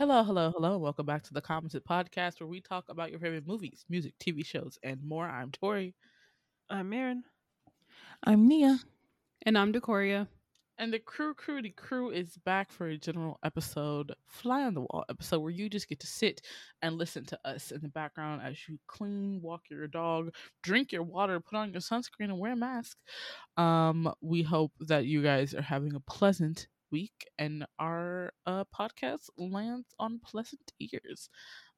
Hello, hello, hello. Welcome back to the Commented Podcast where we talk about your favorite movies, music, TV shows, and more. I'm Tori. I'm Marin. I'm Nia. And I'm Decoria. And the crew, crew, the crew is back for a general episode, fly on the wall episode, where you just get to sit and listen to us in the background as you clean, walk your dog, drink your water, put on your sunscreen, and wear a mask. Um, we hope that you guys are having a pleasant week and our uh, podcast lands on pleasant ears.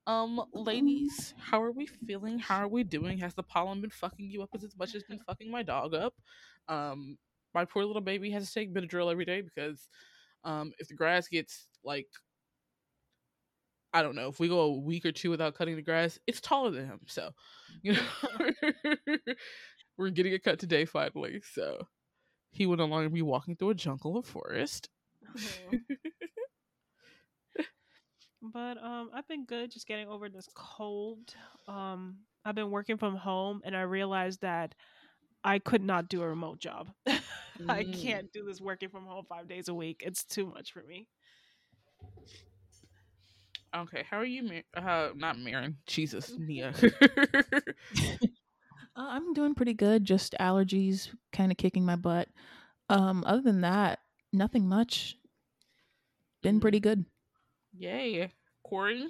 Um, ladies, how are we feeling? How are we doing? Has the pollen been fucking you up as much as it's been fucking my dog up? Um, my poor little baby has to take Benadryl every day because um, if the grass gets like I don't know if we go a week or two without cutting the grass, it's taller than him. So, you know, we're getting a cut today finally. So he will no longer be walking through a jungle or forest. Oh. but um, I've been good, just getting over this cold. Um, I've been working from home, and I realized that I could not do a remote job. I Mm. can't do this working from home five days a week. It's too much for me. Okay, how are you, Mar- uh, not Marin? Jesus, Nia. Uh, I'm doing pretty good. Just allergies kind of kicking my butt. Um, other than that, nothing much. Been pretty good. Yay, Corey.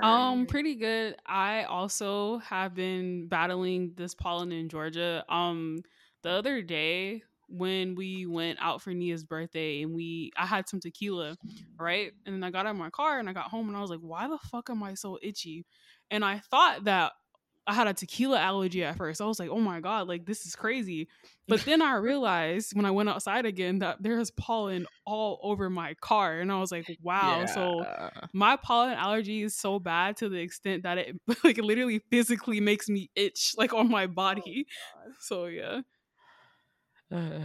Um, pretty good. I also have been battling this pollen in Georgia. Um, the other day when we went out for Nia's birthday and we I had some tequila, right? And then I got out of my car and I got home and I was like, why the fuck am I so itchy? And I thought that I had a tequila allergy at first. I was like, oh my God, like this is crazy. But then I realized when I went outside again that there's pollen all over my car. And I was like, wow. So my pollen allergy is so bad to the extent that it like literally physically makes me itch like on my body. So yeah. Uh,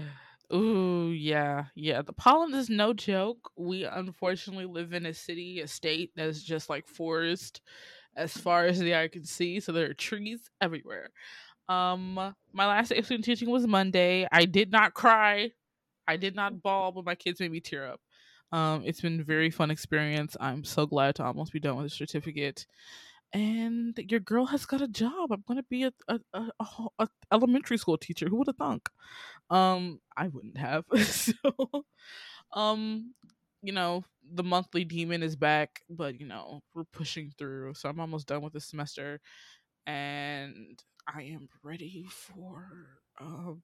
ooh, yeah, yeah. The pollen is no joke. We unfortunately live in a city, a state that is just like forest as far as the eye can see. So there are trees everywhere. Um, my last day of student teaching was Monday. I did not cry. I did not bawl, but my kids made me tear up. Um, it's been a very fun experience. I'm so glad to almost be done with the certificate. And your girl has got a job. I'm gonna be a, a, a, a a elementary school teacher. Who would have thunk? Um, I wouldn't have. so, um, you know, the monthly demon is back, but you know, we're pushing through. So I'm almost done with the semester, and I am ready for um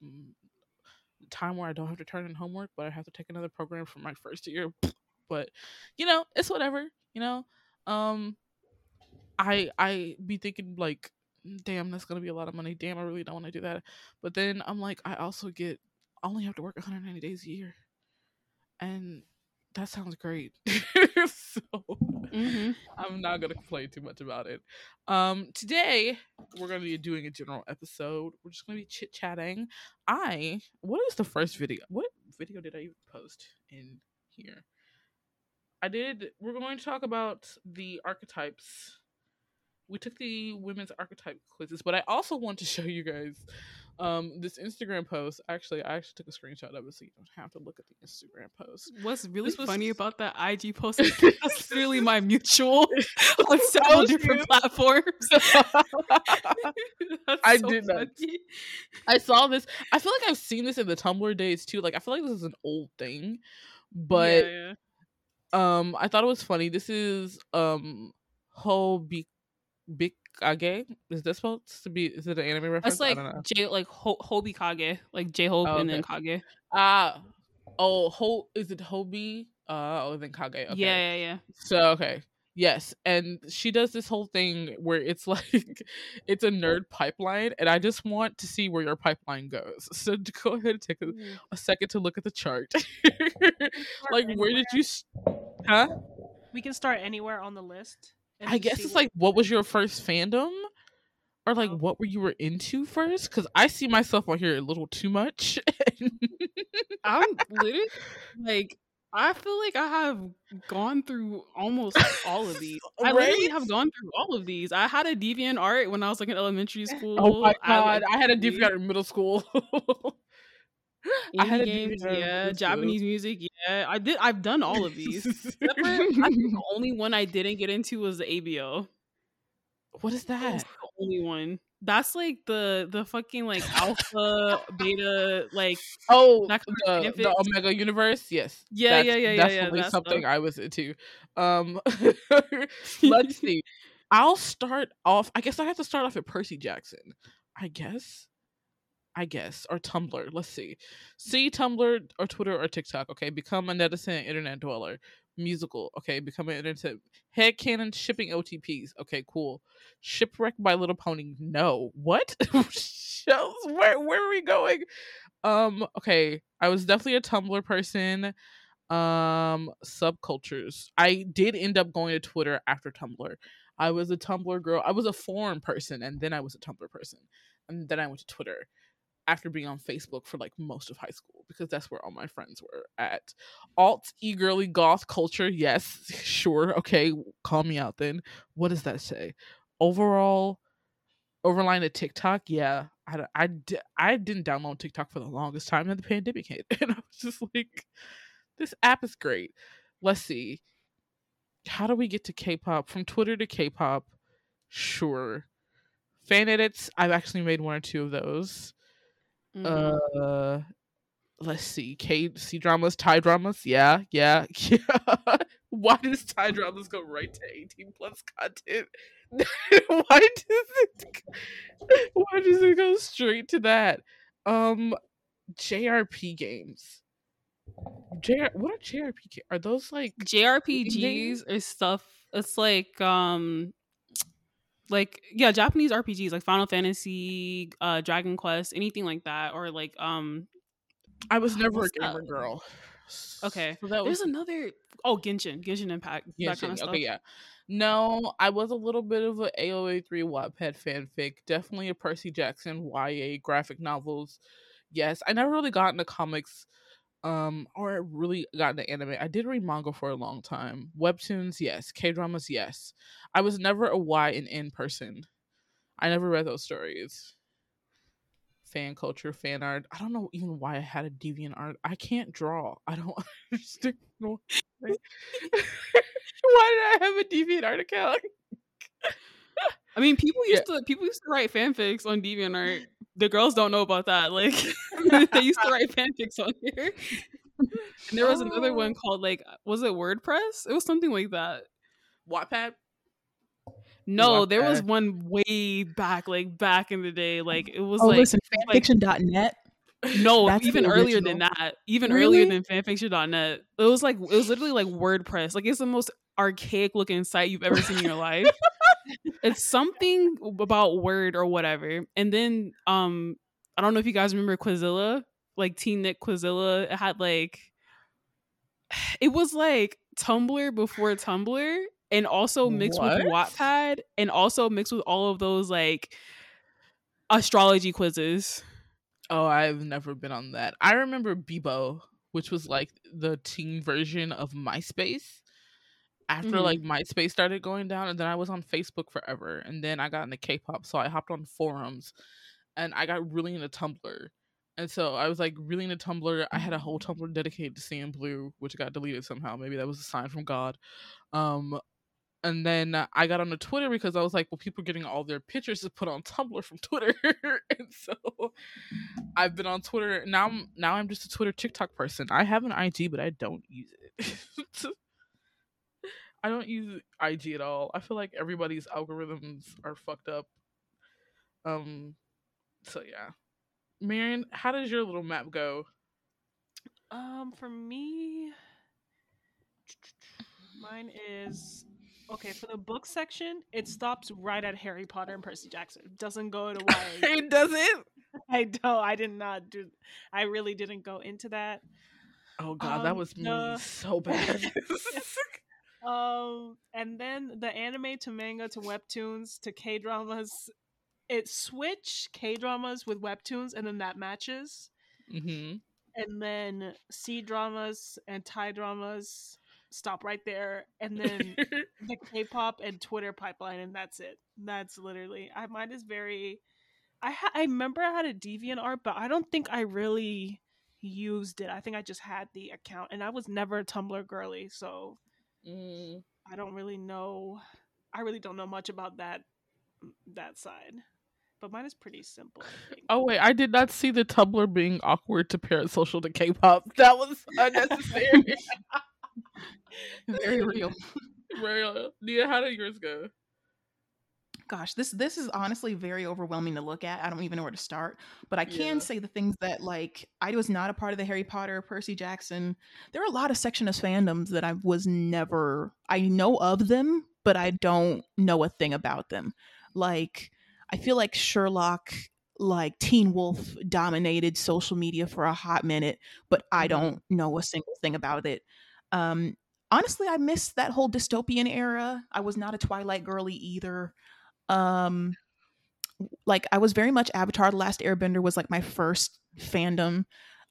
time where I don't have to turn in homework, but I have to take another program for my first year. But you know, it's whatever. You know, um, I I be thinking like, damn, that's gonna be a lot of money. Damn, I really don't want to do that. But then I'm like, I also get I only have to work 190 days a year, and that sounds great. so Mm-hmm. I'm not gonna complain too much about it. Um, today we're gonna be doing a general episode. We're just gonna be chit chatting. I what is the first video? What video did I even post in here? I did. We're going to talk about the archetypes. We took the women's archetype quizzes, but I also want to show you guys um this Instagram post. Actually, I actually took a screenshot of it so you don't have to look at the Instagram post. What's really was- funny about that IG post is that's really my mutual on several different platforms. I so did not. funny. I saw this. I feel like I've seen this in the Tumblr days too. Like I feel like this is an old thing, but yeah, yeah. um, I thought it was funny. This is um, Hobi Bikage. Is this supposed to be? Is it an anime reference? That's like I don't know. J like Ho- Hobi Kage, like J Hope Oh, and then. Kage. Ah, oh, Ho. Is it Hobi? Uh, oh, then Kage. Okay. Yeah, yeah, yeah. So okay. Yes, and she does this whole thing where it's like it's a nerd pipeline, and I just want to see where your pipeline goes. So go ahead and take a, a second to look at the chart. like, where did you? Huh? We can start anywhere on the list. I guess it's like, what was your first fandom, or like, Oh. what were you were into first? Because I see myself on here a little too much. I'm literally like I feel like I have gone through almost all of these. I literally have gone through all of these. I had a deviant art when I was like in elementary school. oh my I, god, like, I, had a deviant art in middle school. I had Indie games, yeah. Japanese music, yeah. I did. I've done all of these. Except for- I think the only one I didn't get into was the ABO. What is That the only one. That's like the the fucking like alpha beta like Oh, that kind of the, the Omega Universe. Yes. Yeah, That's yeah, yeah, yeah, yeah, Definitely that something stuff. I was into. Um, let's see. I'll start off. I guess I have to start off at Percy Jackson. I guess. I guess or Tumblr. Let's see. See Tumblr or Twitter or TikTok. Okay, become a netizen internet dweller. Musical. Okay, become an internet headcanon shipping OTPs. Okay, cool. Shipwreck My Little Pony. No. What? Shells? Where where are we going? Um, okay. I was definitely a Tumblr person. Um, subcultures. I did end up going to Twitter after Tumblr. I was a Tumblr girl. I was a forum person and then I was a Tumblr person. And then I went to Twitter after being on Facebook for like most of high school because that's where all my friends were at. Alt e girly goth culture, yes, sure, okay, call me out then. What does that say? Overall, overline of TikTok, yeah, I, I, I didn't download TikTok for the longest time and the pandemic hit, and I was just like, this app is great. Let's see, how do we get to K-pop from Twitter to K-pop? Sure, fan edits. I've actually made one or two of those. Mhm. Uh, let's see. K C dramas, Thai dramas. Yeah, yeah, yeah. Why does Thai dramas go right to 18 plus content? why does it why does it go straight to that? Um JRP games. JR what are JRP Are those like JRPGs is stuff. It's like um, like yeah, Japanese RPGs like Final Fantasy, uh, Dragon Quest, anything like that, or like um. I was never a What's that? gamer girl. Okay, So that there's was another. Oh, Genshin, Genshin Impact, that kind of stuff. Okay, yeah. No, I was a little bit of a AO3 Wattpad fanfic. Definitely a Percy Jackson YA graphic novels. Yes, I never really got into comics um or really got into anime. I did read manga for a long time. Webtoons, yes. K-dramas, yes. I was never a Y and N person. I never read those stories. Fan culture, fan art. I don't know even why I had a deviant art. I can't draw. I don't understand why. why did I have a deviant art account? I mean, people Yeah. used to people used to write fanfics on DeviantArt. The girls don't know about that. Like they used to write fanfics on here. And there was another one oh. called like was it WordPress? It was something like that. Wattpad? No, there was one way back, like back in the day. Like it was Oh, like listen, like- fanfiction.net. no, That's even earlier than that. Even Really? earlier than fanfiction.net. It was like it was literally like WordPress. Like it's the most archaic looking site you've ever seen in your life. it's something about word or whatever. And then um I don't know if you guys remember Quizilla, like Teen Nick Quizilla. It had like it was like Tumblr before Tumblr and also mixed with Wattpad and also mixed with all of those like astrology quizzes. Oh, I've never been on that. I remember Bebo, which was like the teen version of MySpace. After Mhm. like MySpace started going down, and then I was on Facebook forever, and then I got into K-pop, so I hopped on forums, and I got really into Tumblr, and so I was like really into Tumblr. I had a whole Tumblr dedicated to CNBLUE, which got deleted somehow. Maybe that was a sign from God. Um, and then I got onto Twitter because I was like, well, people are getting all their pictures to put on Tumblr from Twitter, and so I've been on Twitter. Now I'm now I'm just a Twitter TikTok person. I have an IG, but I don't use it. I don't use IG at all. I feel like everybody's algorithms are fucked up. Um, so yeah, Marin, how does your little map go? Um, for me, mine is okay. For the book section, it stops right at Harry Potter and Percy Jackson. Doesn't go to YA. it doesn't. I don't. I did not do. I really didn't go into that. Oh god, that Um, was me the- so bad. Um, and then the anime to manga to webtoons to K dramas, it switch K dramas with webtoons, and then that matches. hmm And then C dramas and Thai dramas stop right there, and then the K-pop and Twitter pipeline, and that's it. That's literally. I mine is very. I ha- I remember I had a deviant art, but I don't think I really used it. I think I just had the account, and I was never a Tumblr girly, so Mm. I don't really know. I really don't know much about that that side. But mine is pretty simple. Oh wait, I did not see the Tumblr being awkward to parasocial to K-pop. That was unnecessary. Very real. Real. Nia, how did yours go? Gosh, this this is honestly very overwhelming to look at. I don't even know where to start. But I can Yeah. say the things that like I was not a part of the Harry Potter, Percy Jackson. There are a lot of sectionist fandoms that I was never I know of them, but I don't know a thing about them. Like I feel like Sherlock like Teen Wolf dominated social media for a hot minute, but I Mhm. don't know a single thing about it. Um honestly, I missed that whole dystopian era. I was not a Twilight girly either. Um like I was very much Avatar the Last Airbender was like my first fandom.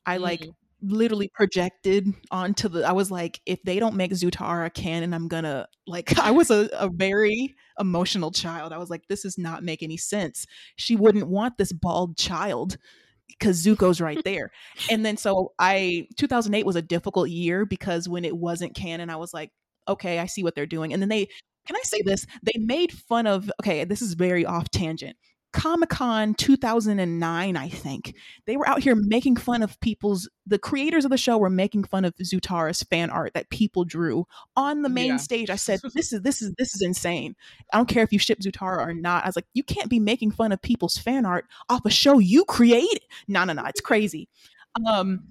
I like Mm. literally projected onto the I was like if they don't make Zutara canon I'm gonna like I was a, a very emotional child. I was like this does not make any sense. She wouldn't want this bald child because Zuko's right there. and then so I 2008 was a difficult year because when it wasn't canon I was like okay, I see what they're doing. And then they can I say this? They made fun of okay, this is very off tangent. Comic Con 2009, I think. They were out here making fun of people's the creators of the show were making fun of Zutara's fan art that people drew on the main Yeah. stage. I said, This is this is this is insane. I don't care if you ship Zutara or not. I was like, you can't be making fun of people's fan art off a show you created. No, no, no, it's crazy. Um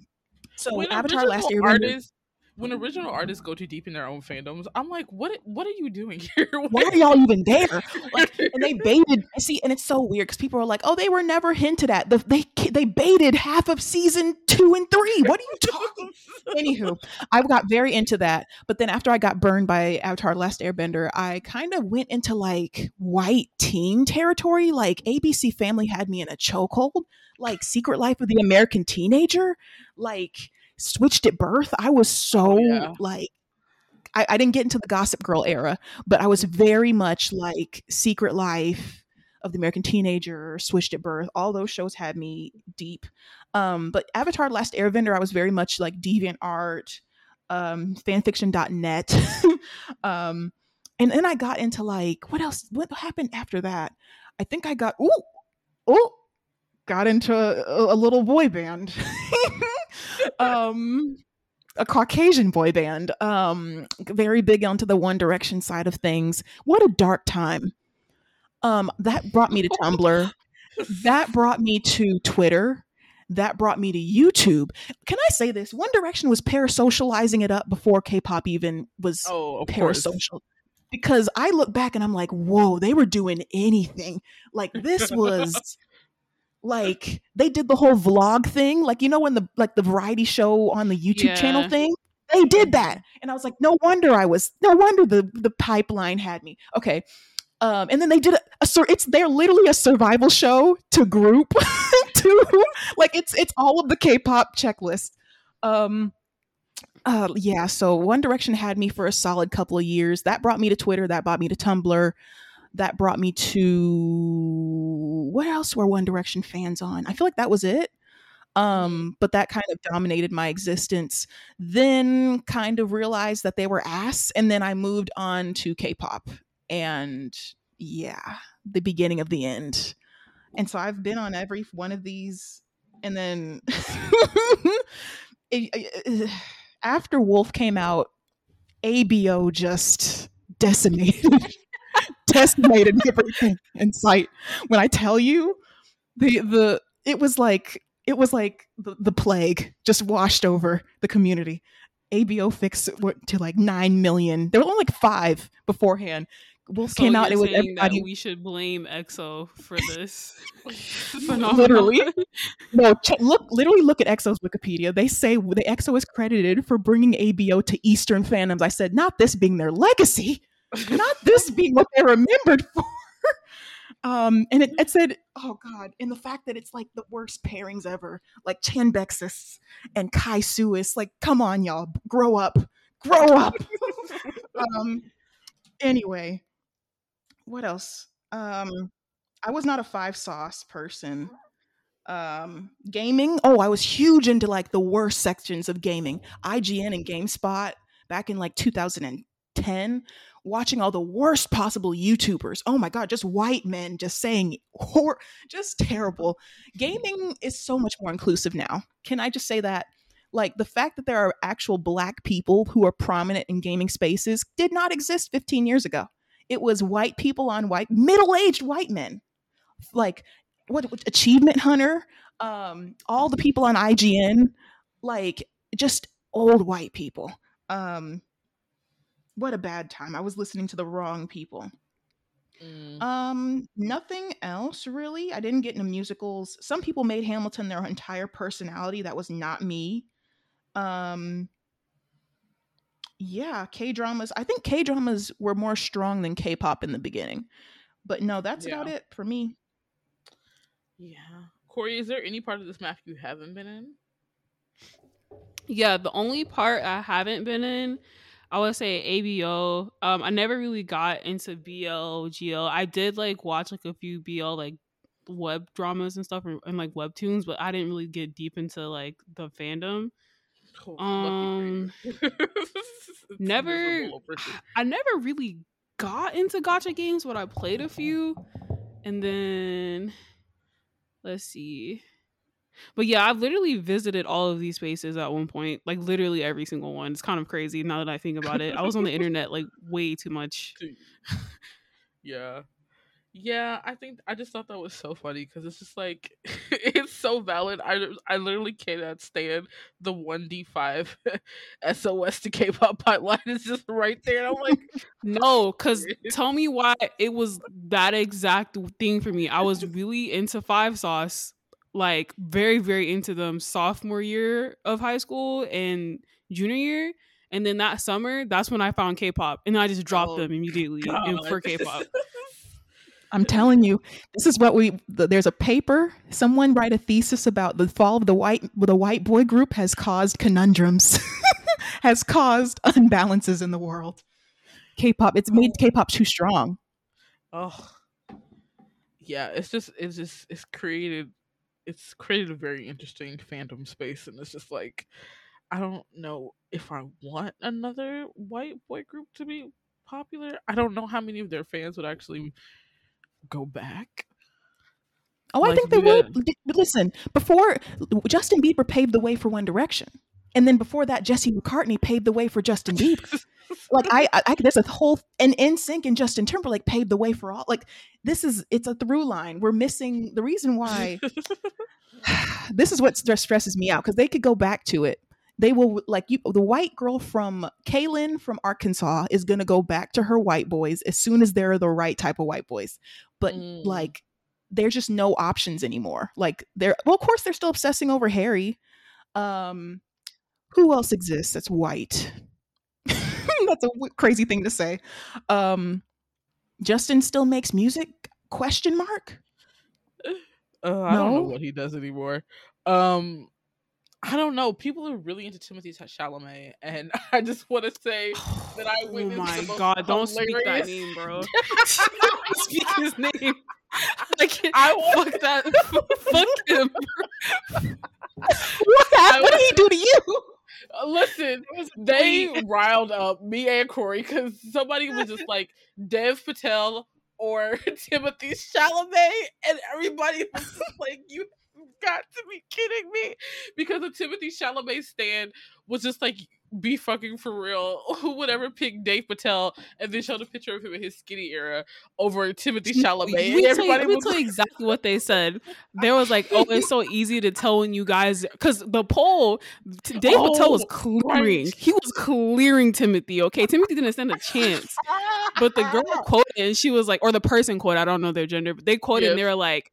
so when Avatar Last Year. artists, when original artists go too deep in their own fandoms, I'm like, what? What are you doing here? why are y'all even there? Like, and they baited. See, and it's so weird because people are like, "Oh, they were never hinted at." The, they they baited half of season two and three. What are you talking? Anywho, I got very into that, but then after I got burned by Avatar: Last Airbender, I kind of went into like white teen territory. Like ABC Family had me in a chokehold. Like Secret Life of the American Teenager. Like switched at birth. I was so yeah. like. I, I didn't get into the Gossip Girl era, but I was very much like Secret Life of the American Teenager, Switched at Birth. All those shows had me deep. Um, but Avatar: Last Airbender, I was very much like Deviant Art, um, fanfiction.net. um, and then I got into like what else? What happened after that? I think I got ooh oh got into a, a little boy band. um a Caucasian boy band, um, very big onto the One Direction side of things. What a dark time. Um, that brought me to Tumblr. that brought me to Twitter. That brought me to YouTube. Can I say this? One Direction was parasocializing it up before K-pop even was oh, of course. parasocial. Because I look back and I'm like, whoa, they were doing anything. Like this was like they did the whole vlog thing like you know when the like the variety show on the youtube channel thing? They did that and i was like no wonder i was no wonder the the pipeline had me. Okay um and then they did a, a it's they're literally a survival show to group to like it's it's all of the k-pop checklist. Um uh yeah so one direction had me for a solid couple of years. That brought me to twitter that brought me to tumblr that brought me to what else were One Direction fans on? I feel like that was it. Um, but that kind of dominated my existence. Then kind of realized that they were ass, and then I moved on to K-pop, and yeah, the beginning of the end. And so I've been on every one of these, and then it- it- after Wolf came out, ABO just decimated decimated everything in sight. When I tell you, the the it was like it was like the, the plague just washed over the community. ABO fixed to like nine million. There were only like five beforehand. Wolf So came out. It was saying that everybody. we should blame EXO for this Literally. No, ch- look. Literally, look at EXO's Wikipedia. They say the EXO is credited for bringing ABO to Eastern fandoms. I said, not this being their legacy. Not this being what they're remembered for. Um, and it, it said, oh god, and the fact that it's like the worst pairings ever, like Chan Bexus and Kai Suis. Like, come on, y'all, grow up, grow up. um, anyway, what else? Um, I was not a five sauce person. Um, gaming. Oh, I was huge into like the worst sections of gaming. IGN and GameSpot back in like 2010 watching all the worst possible YouTubers. Oh my God, just white men just saying, hor- just terrible. Gaming is so much more inclusive now. Can I just say that? Like the fact that there are actual black people who are prominent in gaming spaces did not exist 15 years ago. It was white people on white, middle aged white men. Like, what, what Achievement Hunter, um, all the people on IGN, like just old white people. Um, what a bad time. I was listening to the wrong people. Mm. Um, nothing else really. I didn't get into musicals. Some people made Hamilton their entire personality. That was not me. Um, yeah, K dramas. I think K dramas were more strong than K pop in the beginning. But no, that's about it for me. Yeah. Corey, is there any part of this map you haven't been in? Yeah, the only part I haven't been in, I would say ABO. Um, I never really got into BL, GL. I did like watch like a few BL like web dramas and stuff and, and like webtoons, but I didn't really get deep into like the fandom. Oh, Um, lucky for you. It's never miserable over here. I never really got into gotcha games, but I played a few. And then let's see. But yeah, I've literally visited all of these spaces at one point. Like literally every single one. It's kind of crazy now that I think about it. I was on the internet like way too much. yeah yeah i think i just thought that was so funny because it's just like it's so valid i i literally cannot stand the 1d5 sos to k-pop pipeline is just right there and i'm like No, because tell me why it was that exact thing for me. I was really into Five Sauce, like very, very into them sophomore year of high school and junior year. And then that summer, that's when I found K pop. And I just dropped Oh, them immediately in, for K pop. I'm telling you, this is what we. There's a paper. Someone write a thesis about the fall of the white the white boy group has caused conundrums, has caused unbalances in the world. K-pop. It's made oh. K-pop too strong. oh yeah it's just it's just it's created it's created a very interesting fandom space and it's just like i don't know if i want another white boy group to be popular. I don't know how many of their fans would actually go back. Oh, I think they do would. Listen, before Justin Bieber paved the way for One Direction, and then before that, Jesse McCartney paved the way for Justin Bieber. like I, I, I there's a whole and NSYNC and Justin Timberlake paved the way for all. Like this is it's a through line. We're missing the reason why. this is what stress stresses me out because they could go back to it. They will like you. The white girl from Kaylin from Arkansas is gonna go back to her white boys as soon as they're the right type of white boys. But Mm. like, there's just no options anymore. Like they're well, of course they're still obsessing over Harry. Um, who else exists that's white? that's a w- crazy thing to say. Um, Justin still makes music? Question mark. Uh, I don't know what he does anymore. Um, I don't know. People are really into Timothée Chalamet, and I just want to say that I wouldn't. Oh my the most god, don't speak that name, bro. speak his name. I can't I want- fuck that. fuck him. What happened? What did he do to you? Uh, Listen, they riled up me and Corey because somebody was just like Dev Patel or Timothée Chalamet, and everybody was like, "You got to be kidding me!" Because the Timothée Chalamet stand was just like, "Be fucking for real." Who would ever pick Dave Patel and then showed a picture of him in his skinny era over Timothée Chalamet? Let and me tell you, everybody let me tell exactly what they said. There was like, oh, it's so easy to tell when you guys, because the poll, Dave Patel was Oh, clearing. right. He was clearing Timothy. Okay, Timothy didn't stand a chance. But the girl quoted, and she was like, or the person quoted, I don't know their gender, but they quoted, and they were like.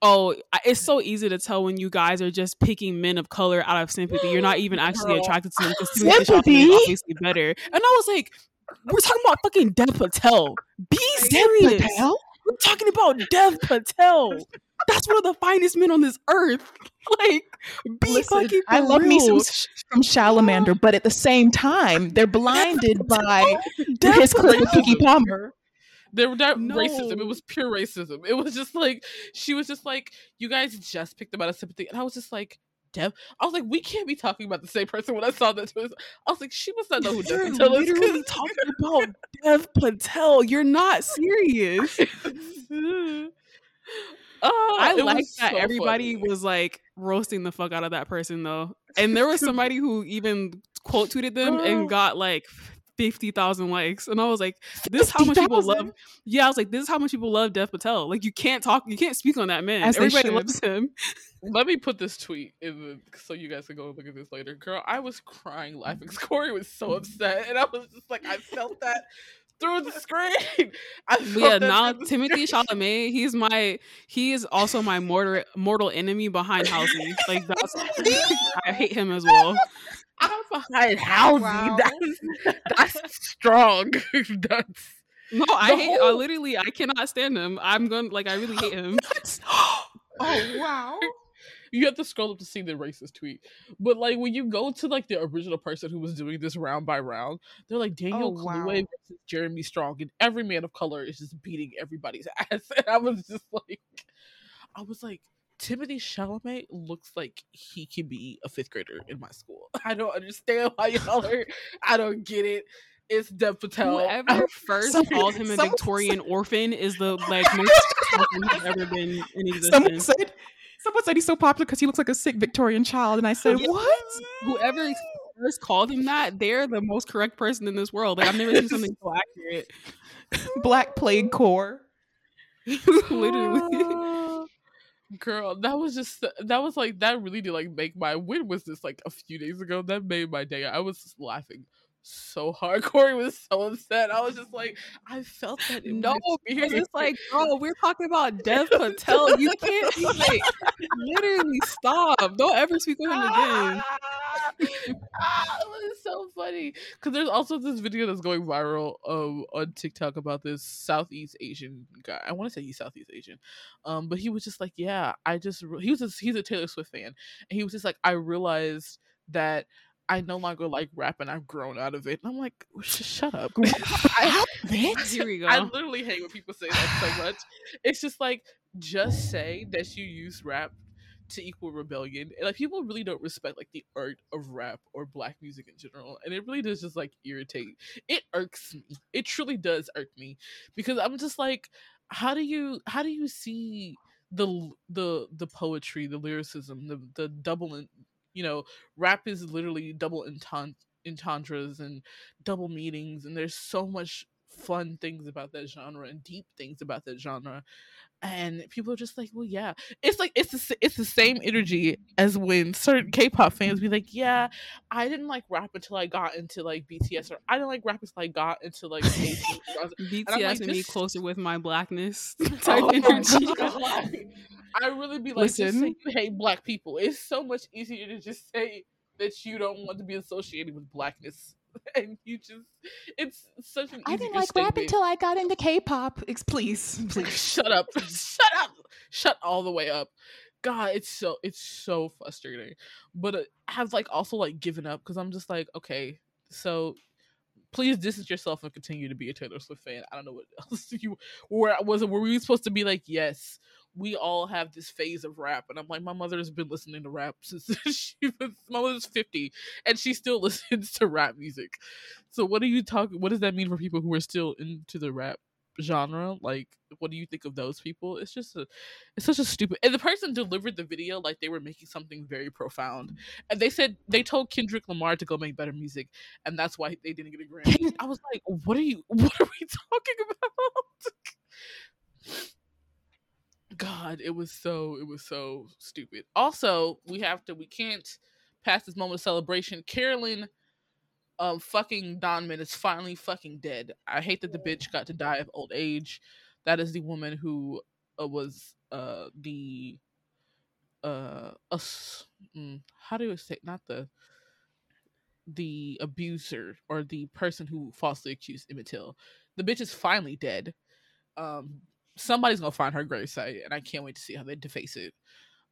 Oh, it's so easy to tell when you guys are just picking men of color out of sympathy. You're not even actually Girl. attracted to them because Sympathy? is obviously better. And I was like, we're talking about fucking Dev Patel. Be serious. Patel? We're talking about Dev Patel. That's one of the finest men on this earth. Like, be Listen, fucking. I love me some from Salamander, but at the same time, they're blinded by Dev his clip of Keke Palmer. There were not No. racism. It was pure racism. It was just like she was just like, you guys just picked them out of sympathy, and I was just like, Dev. I was like, we can't be talking about the same person. When I saw that, twist, I was like, she must not know who You're Dev Patel is. literally talking about Dev Patel. You're not serious. oh, I like that so everybody funny. was like roasting the fuck out of that person though. And there was somebody who even quote tweeted them and got like 50,000 likes. And I was like, this is how much people 50,000? love. Yeah, I was like, this is how much people love Dev Patel. Like, you can't talk, you can't speak on that man. As Everybody loves him. Let me put this tweet in the so you guys can go look at this later. Girl, I was crying laughing. Corey was so upset, and I was just like, I felt that through the screen. I But yeah, now through the Timothy screen. Chalamet, he's my, he is also my mortar, mortal enemy behind Halsey. Like, that's, I hate him as well. I'm behind Halsey. Wow. That's that's strong. that's No, I The hate, I literally, I cannot stand him. I'm going, to like, I really hate him. oh wow. you have to scroll up to see the racist tweet. But like when you go to like the original person who was doing this round by round, they're like oh, Daniel Oh, Kaluuya wow. versus Jeremy Strong, and every man of color is just beating everybody's ass. And I was just like, I was like, Timothée Chalamet looks like he can be a fifth grader in my school. I don't understand why y'all are. I don't get it. It's Dev Patel. Whoever first Someone- called him a someone Victorian orphan is the like most person who's ever been in Someone existence. said someone said he's so popular because he looks like a sick Victorian child, and I said, Yeah. "What? Whoever first called him that, they're the most correct person in this world. Like I've never seen something so accurate. Black Plague Core. Literally. Girl, that was just uh, that was like that really did like make my when was this like a few days ago? That made my day. I was just laughing so hard. Corey was so upset. I was just like, I felt that No, because it's like, bro, we're talking about Dev Patel. You can't be like, literally stop. Don't ever speak with him again. ah, it was so funny because there's also this video that's going viral um, on TikTok about this Southeast Asian guy. I want to say he's Southeast Asian, um, but he was just like, yeah, I just re- he was a, he's a Taylor Swift fan, and he was just like, I realized that. I no longer like rap and I've grown out of it. And I'm like, shut up. I, Here we go. I literally hate when people say that so much. It's just like, just say that you use rap to equal rebellion. And like people really don't respect like the art of rap or black music in general. And it really does just like irritate. It irks me. It truly does irk me. Because I'm just like, how do you how do you see the the the poetry, the lyricism, the the double you know, rap is literally double entend- entendres and double meanings and there's so much fun things about that genre and deep things about that genre and people are just like well yeah it's like it's the, it's the same energy as when certain k-pop fans be like yeah i didn't like rap until i got into like bts or i didn't like rap until i got into like BTS I'm like, made me closer with my blackness type Oh, energy. I really be like, just say Listen. you hate black people. It's so much easier to just say that you don't want to be associated with blackness, and you just it's such an. I didn't like rap until I got into K-pop. Ex- Please, please. shut up, shut up, shut all the way up. God, it's so it's so frustrating. But uh, I've like also like given up because I'm just like, okay, so please distance yourself and continue to be a Taylor Swift fan. I don't know what else you where was it were we supposed to be like, yes, we all have this phase of rap. And I'm like, my mother has been listening to rap since she was my mother's 50 and she still listens to rap music. So what are you talking what does that mean for people who are still into the rap genre? Like what do you think of those people? It's just a it's such a stupid and the person delivered the video like they were making something very profound. And they said they told Kendrick Lamar to go make better music and that's why they didn't get a Grammy. I was like, what are you what are we talking about? God, it was so it was so stupid. Also, we have to we can't pass this moment of celebration. Carolyn um fucking Donham is finally fucking dead. I hate that the bitch got to die of old age. That is the woman who uh, was uh the uh us mm, how do I say not the the abuser or the person who falsely accused Emmett Till. The bitch is finally dead. Um somebody's gonna find her gravesite and I can't wait to see how they deface it.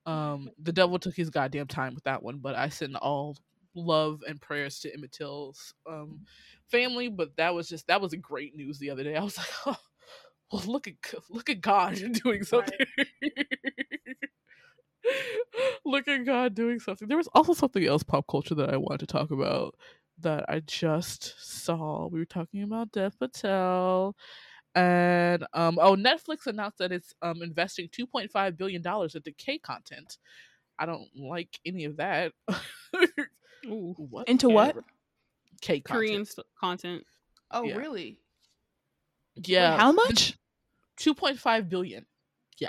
Um the devil took his goddamn time with that one, but I send all love and prayers to Emmett Till's um family. But that was just that was a great news the other day. I was like, oh, well, look at look at God doing something. look at God doing something. There was also something else pop culture that I wanted to talk about that I just saw. We were talking about Dev Patel. And um, oh, Netflix announced that it's um, investing two point five billion dollars into K content. I don't like any of that. Ooh. what Into what? K content? Korean st- content. Oh, Yeah. really? Yeah, Wait, how much? 2.5 billion. Yeah.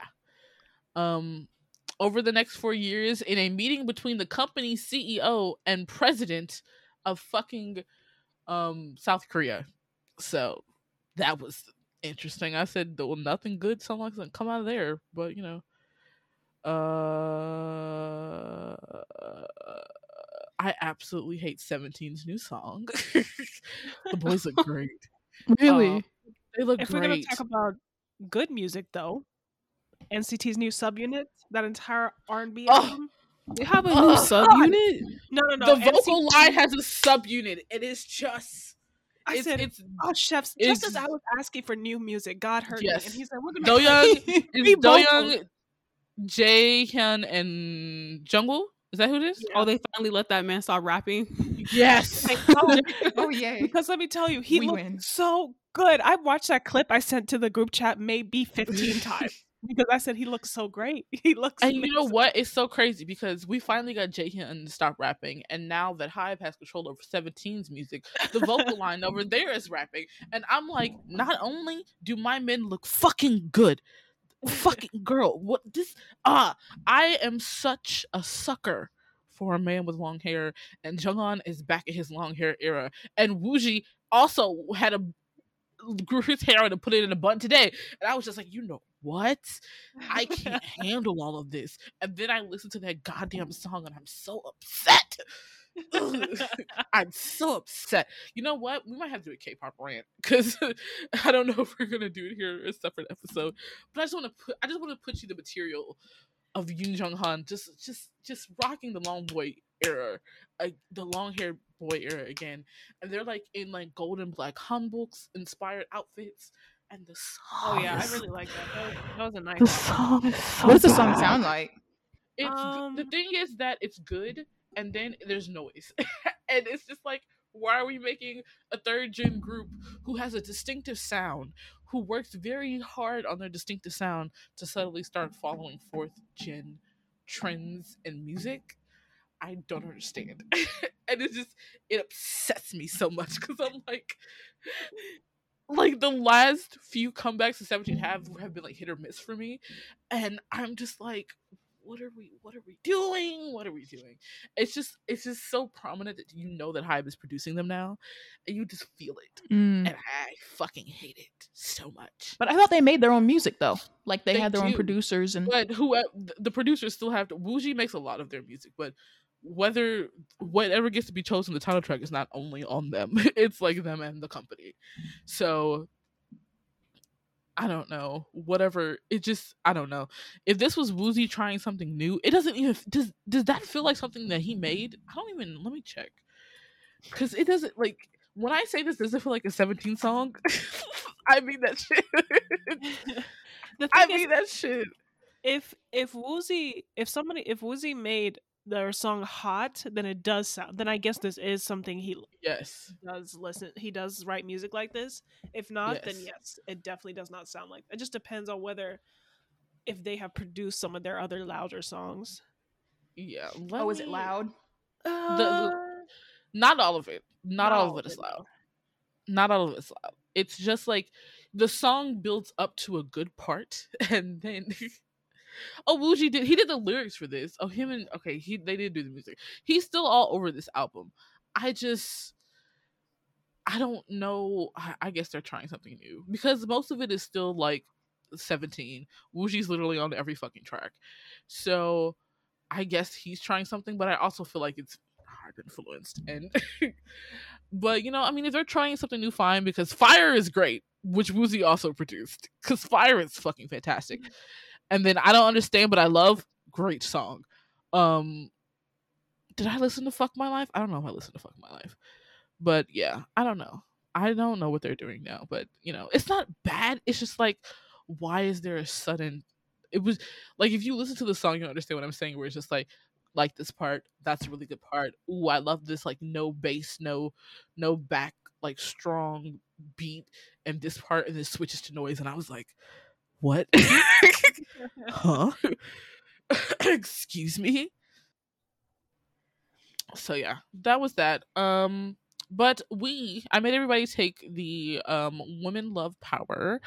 Um over the next 4 years in a meeting between the company's CEO and president of fucking um South Korea. So that was interesting. I said well nothing good sounds like something come out of there, but you know. Uh I absolutely hate 17's new song. the boys look great. Really? Uh, they look great. If we're gonna talk about good music, though, NCT's new subunit, that entire R and B Oh, album. They have a new Oh, subunit. No, no, no. the vocal line has a subunit. It is just. I it's, said, it's oh, chefs. Just as I was asking for new music, God heard Yes. me, and He's like, "We're Do gonna Young, be Do Young, Young, Jae and Jungle. Is that who it is? Yeah. Oh, they finally let that man stop rapping. Yes. Like, oh, oh, yay. because let me tell you, he We looked win. so good. I watched that clip I sent to the group chat maybe 15 times because I said he looks so great. He looks And you know what? It's so crazy because we finally got Jaehyun to stop rapping, and now that HYBE has control over 17's music, the vocal line over there is rapping, and I'm like, not only do my men look fucking good, fucking girl, what this? Ah, I am such a sucker for a man with long hair, and Jungwon is back in his long hair era, and Woozi also had a grew his hair out and put it in a bun today, and I was just like, you know what? I can't handle all of this. And then I listen to that goddamn song and I'm so upset. I'm so upset. You know what? We might have to do a K-pop rant because I don't know if we're gonna do it here a separate episode. But I just want to put I just want to put you the material of Yoon Jeonghan just just just rocking the long boy era, like the long hair boy era again. And they're like in like golden black hanboks inspired outfits. And the song Oh yeah, I really like that. That was, that was a nice. the song is so What does the song bad. sound like? It's g- the Um, thing is that it's good, and then there's noise, and it's just like, why are we making a third gen group who has a distinctive sound, who works very hard on their distinctive sound to suddenly start following fourth gen trends in music? I don't understand, and it's just it upsets me so much because I'm like. Like the last few comebacks of 17 have have been like hit or miss for me, and I'm just like, what are we what are we doing what are we doing it's just it's just so prominent that you know that HYBE is producing them now and you just feel it Mm. and i fucking hate it so much But I thought they made their own music though. Like they, They had their own producers and but who uh, the producers still have to Woozi makes a lot of their music but whether whatever gets to be chosen the title track is not only on them it's like them and the company so I don't know. Whatever. It just I don't know. If this was Woozi trying something new, it doesn't even does does that feel like something that he made? I don't even let me check. Cuz it doesn't like when I say this does it feel like a 17 song? I mean that shit. I is, mean that shit. if if Woozi, if somebody, if Woozi made their song hot, then it does sound. Then I guess this is something he Yes. does listen. He does write music like this. If not, then Yes. yes, it definitely does not sound like. It just depends on whether if they have produced some of their other louder songs. Yeah. let Oh, is it loud? Uh, Not all of it. Not, Not all, all of it of is it, loud. Not all of it's loud. It's just like the song builds up to a good part, and then oh, Woozi did he did the lyrics for this? Oh, him and okay, he they did do the music. He's still all over this album. I just I don't know. I, I guess they're trying something new because most of it is still like 17. Woozi's literally on every fucking track. So I guess he's trying something, but I also feel like it's hard influenced. And but you know, I mean, if they're trying something new, fine, because Fire is great, which Woozi also produced. Because Fire is fucking fantastic. And then I don't understand, but I love great song. Um did I listen to Fuck My Life? I don't know if I listened to Fuck My Life. But yeah, I don't know. I don't know what they're doing now, but you know, it's not bad. It's just like, why is there a sudden? It was like if you listen to the song, you understand what I'm saying. Where it's just like, like this part, that's a really good part. Ooh, I love this like no bass, no, no back, like strong beat, and this part, and then switches to noise, and I was like, what? huh? Excuse me. So yeah, that was that. Um but we I made everybody take the um women love power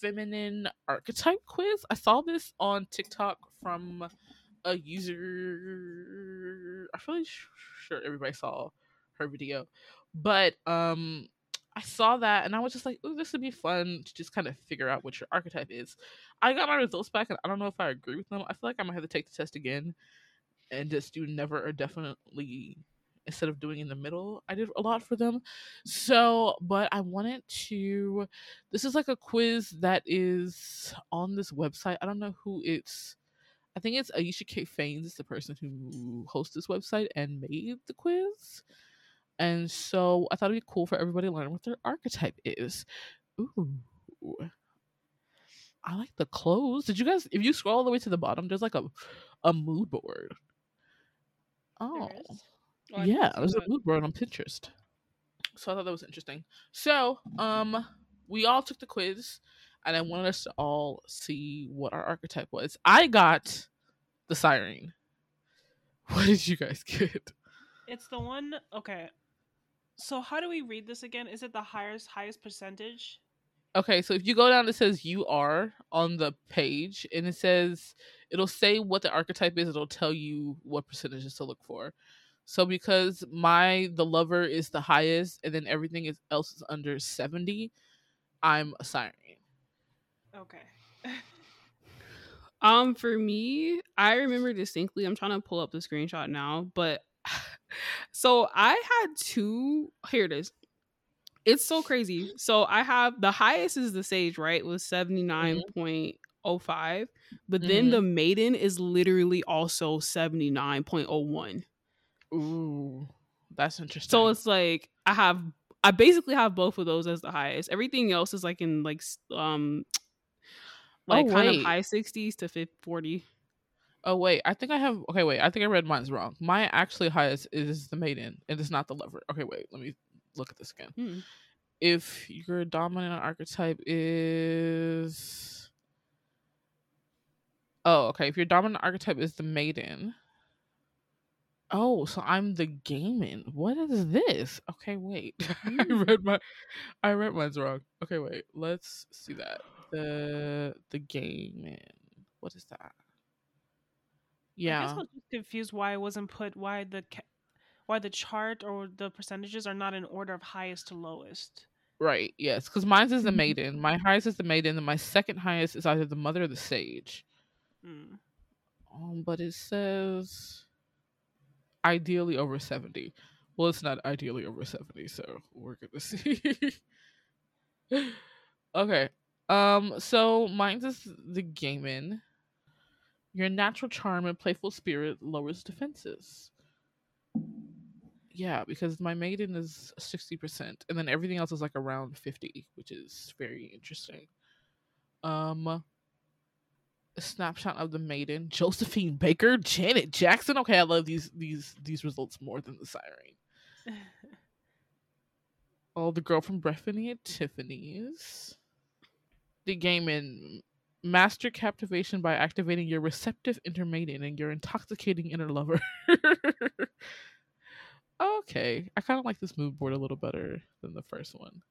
feminine archetype quiz. I saw this on TikTok from a user I'm really sure everybody saw her video. But um I saw that and I was just like, oh, this would be fun to just kind of figure out what your archetype is. I got my results back and I don't know if I agree with them. I feel like I might have to take the test again and just do never or definitely instead of doing in the middle. I did a lot for them. So, but I wanted to this is like a quiz that is on this website. I don't know who it's I think it's Aisha K. Faines is the person who hosts this website and made the quiz. And so I thought it'd be cool for everybody to learn what their archetype is. Ooh. I like the clothes. Did you guys if you scroll all the way to the bottom, there's like a a mood board. Oh. Oh, I yeah, there's a mood board on Pinterest. So I thought that was interesting. So, um, we all took the quiz, and I wanted us to all see what our archetype was. I got the siren. What did you guys get? It's the one. Okay. So how do we read this again? Is it the highest highest percentage? Okay, so if you go down, it says you are on the page, and it says it'll say what the archetype is. It'll tell you what percentages to look for. So because my the lover is the highest, and then everything is else is under seventy, I'm a siren. Okay. Um, for me, I remember distinctly. I'm trying to pull up the screenshot now, but so I had two. Here it is. It's so crazy. So I have the highest is the sage, right? Was seventy nine point oh but then Mhm. the maiden is literally also seventy nine point oh one. Ooh, that's interesting. So it's like I have I basically have both of those as the highest. Everything else is like in like um like kind of high 60s to 50, 40. Oh wait, I think I have. Okay, wait. I think I read mine's wrong. My actually highest is the maiden, and it's not the lover. Okay, wait. Let me look at this again. Hmm. If your dominant archetype is, oh, okay. If your dominant archetype is the maiden. Oh, so I'm the gamine. What is this? Okay, wait. I Mm. read my, I read mine's wrong. Okay, wait. Let's see that. The the gamine. What is that? I Yeah. guess I was just confused why it wasn't put why the ca- why the chart or the percentages are not in order of highest to lowest. Right. Yes, because mine's is the maiden. My highest is the maiden, and my second highest is either the mother or the sage. Mm. Um, but it says ideally over seventy. Well, it's not ideally over seventy, so we're gonna see. okay. Um. So mine's is the gamine. Your natural charm and playful spirit lowers defenses. Yeah, because my maiden is sixty percent, and then everything else is like around fifty, which is very interesting. Um, a snapshot of the maiden: Josephine Baker, Janet Jackson. Okay, I love these these these results more than the siren. Oh, the girl from Breakfast at Tiffany's. The gamine master captivation by activating your receptive inner and your intoxicating inner lover. okay, I kind of like this mood board a little better than the first one.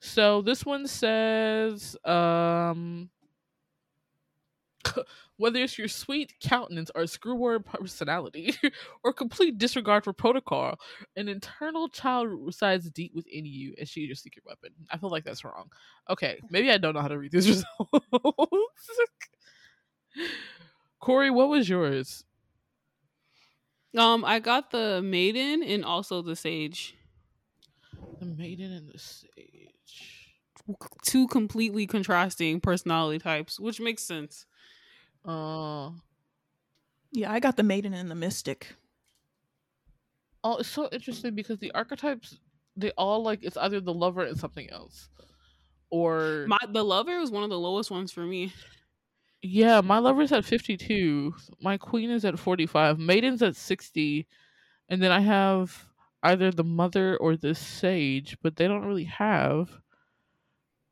So this one says, um, whether it's your sweet countenance or screwword personality or complete disregard for protocol, an internal child resides deep within you and she is your secret weapon. I feel like that's wrong. Okay, maybe I don't know how to read these results. Corey, what was yours? Um, I got the maiden and also the sage. The maiden and the sage. Two completely contrasting personality types, which makes sense. Uh, Yeah, I got the maiden and the mystic. oh, it's so interesting because the archetypes they all like it's either the lover and something else, or My the lover was one of the lowest ones for me. yeah, my lover's at fifty two, my queen is at forty five, maiden's at sixty, and then I have either the mother or the sage, but they don't really have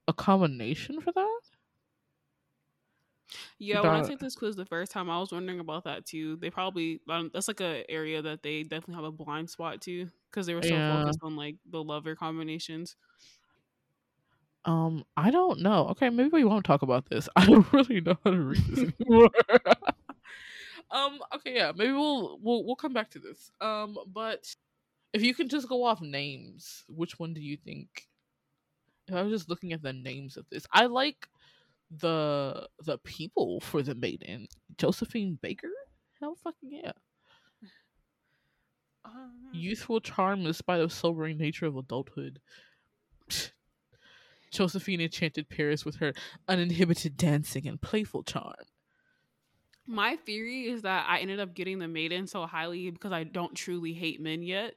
a combination for that. Yeah, when I took this quiz the first time, I was wondering about that too. They probably um, that's like a area that they definitely have a blind spot to because they were so Yeah. focused on like the lover combinations. Um, I don't know. Okay, maybe we won't talk about this. I don't really know how to read this anymore. um, okay, yeah, maybe we'll we'll we'll come back to this. Um, but if you can just go off names, which one do you think? If I was just looking at the names of this, I like the the people for the maiden. Josephine Baker? Hell fucking yeah. Um, Youthful charm in spite of sobering nature of adulthood. Josephine enchanted Paris with her uninhibited dancing and playful charm. My theory is that I ended up getting the maiden so highly because I don't truly hate men yet.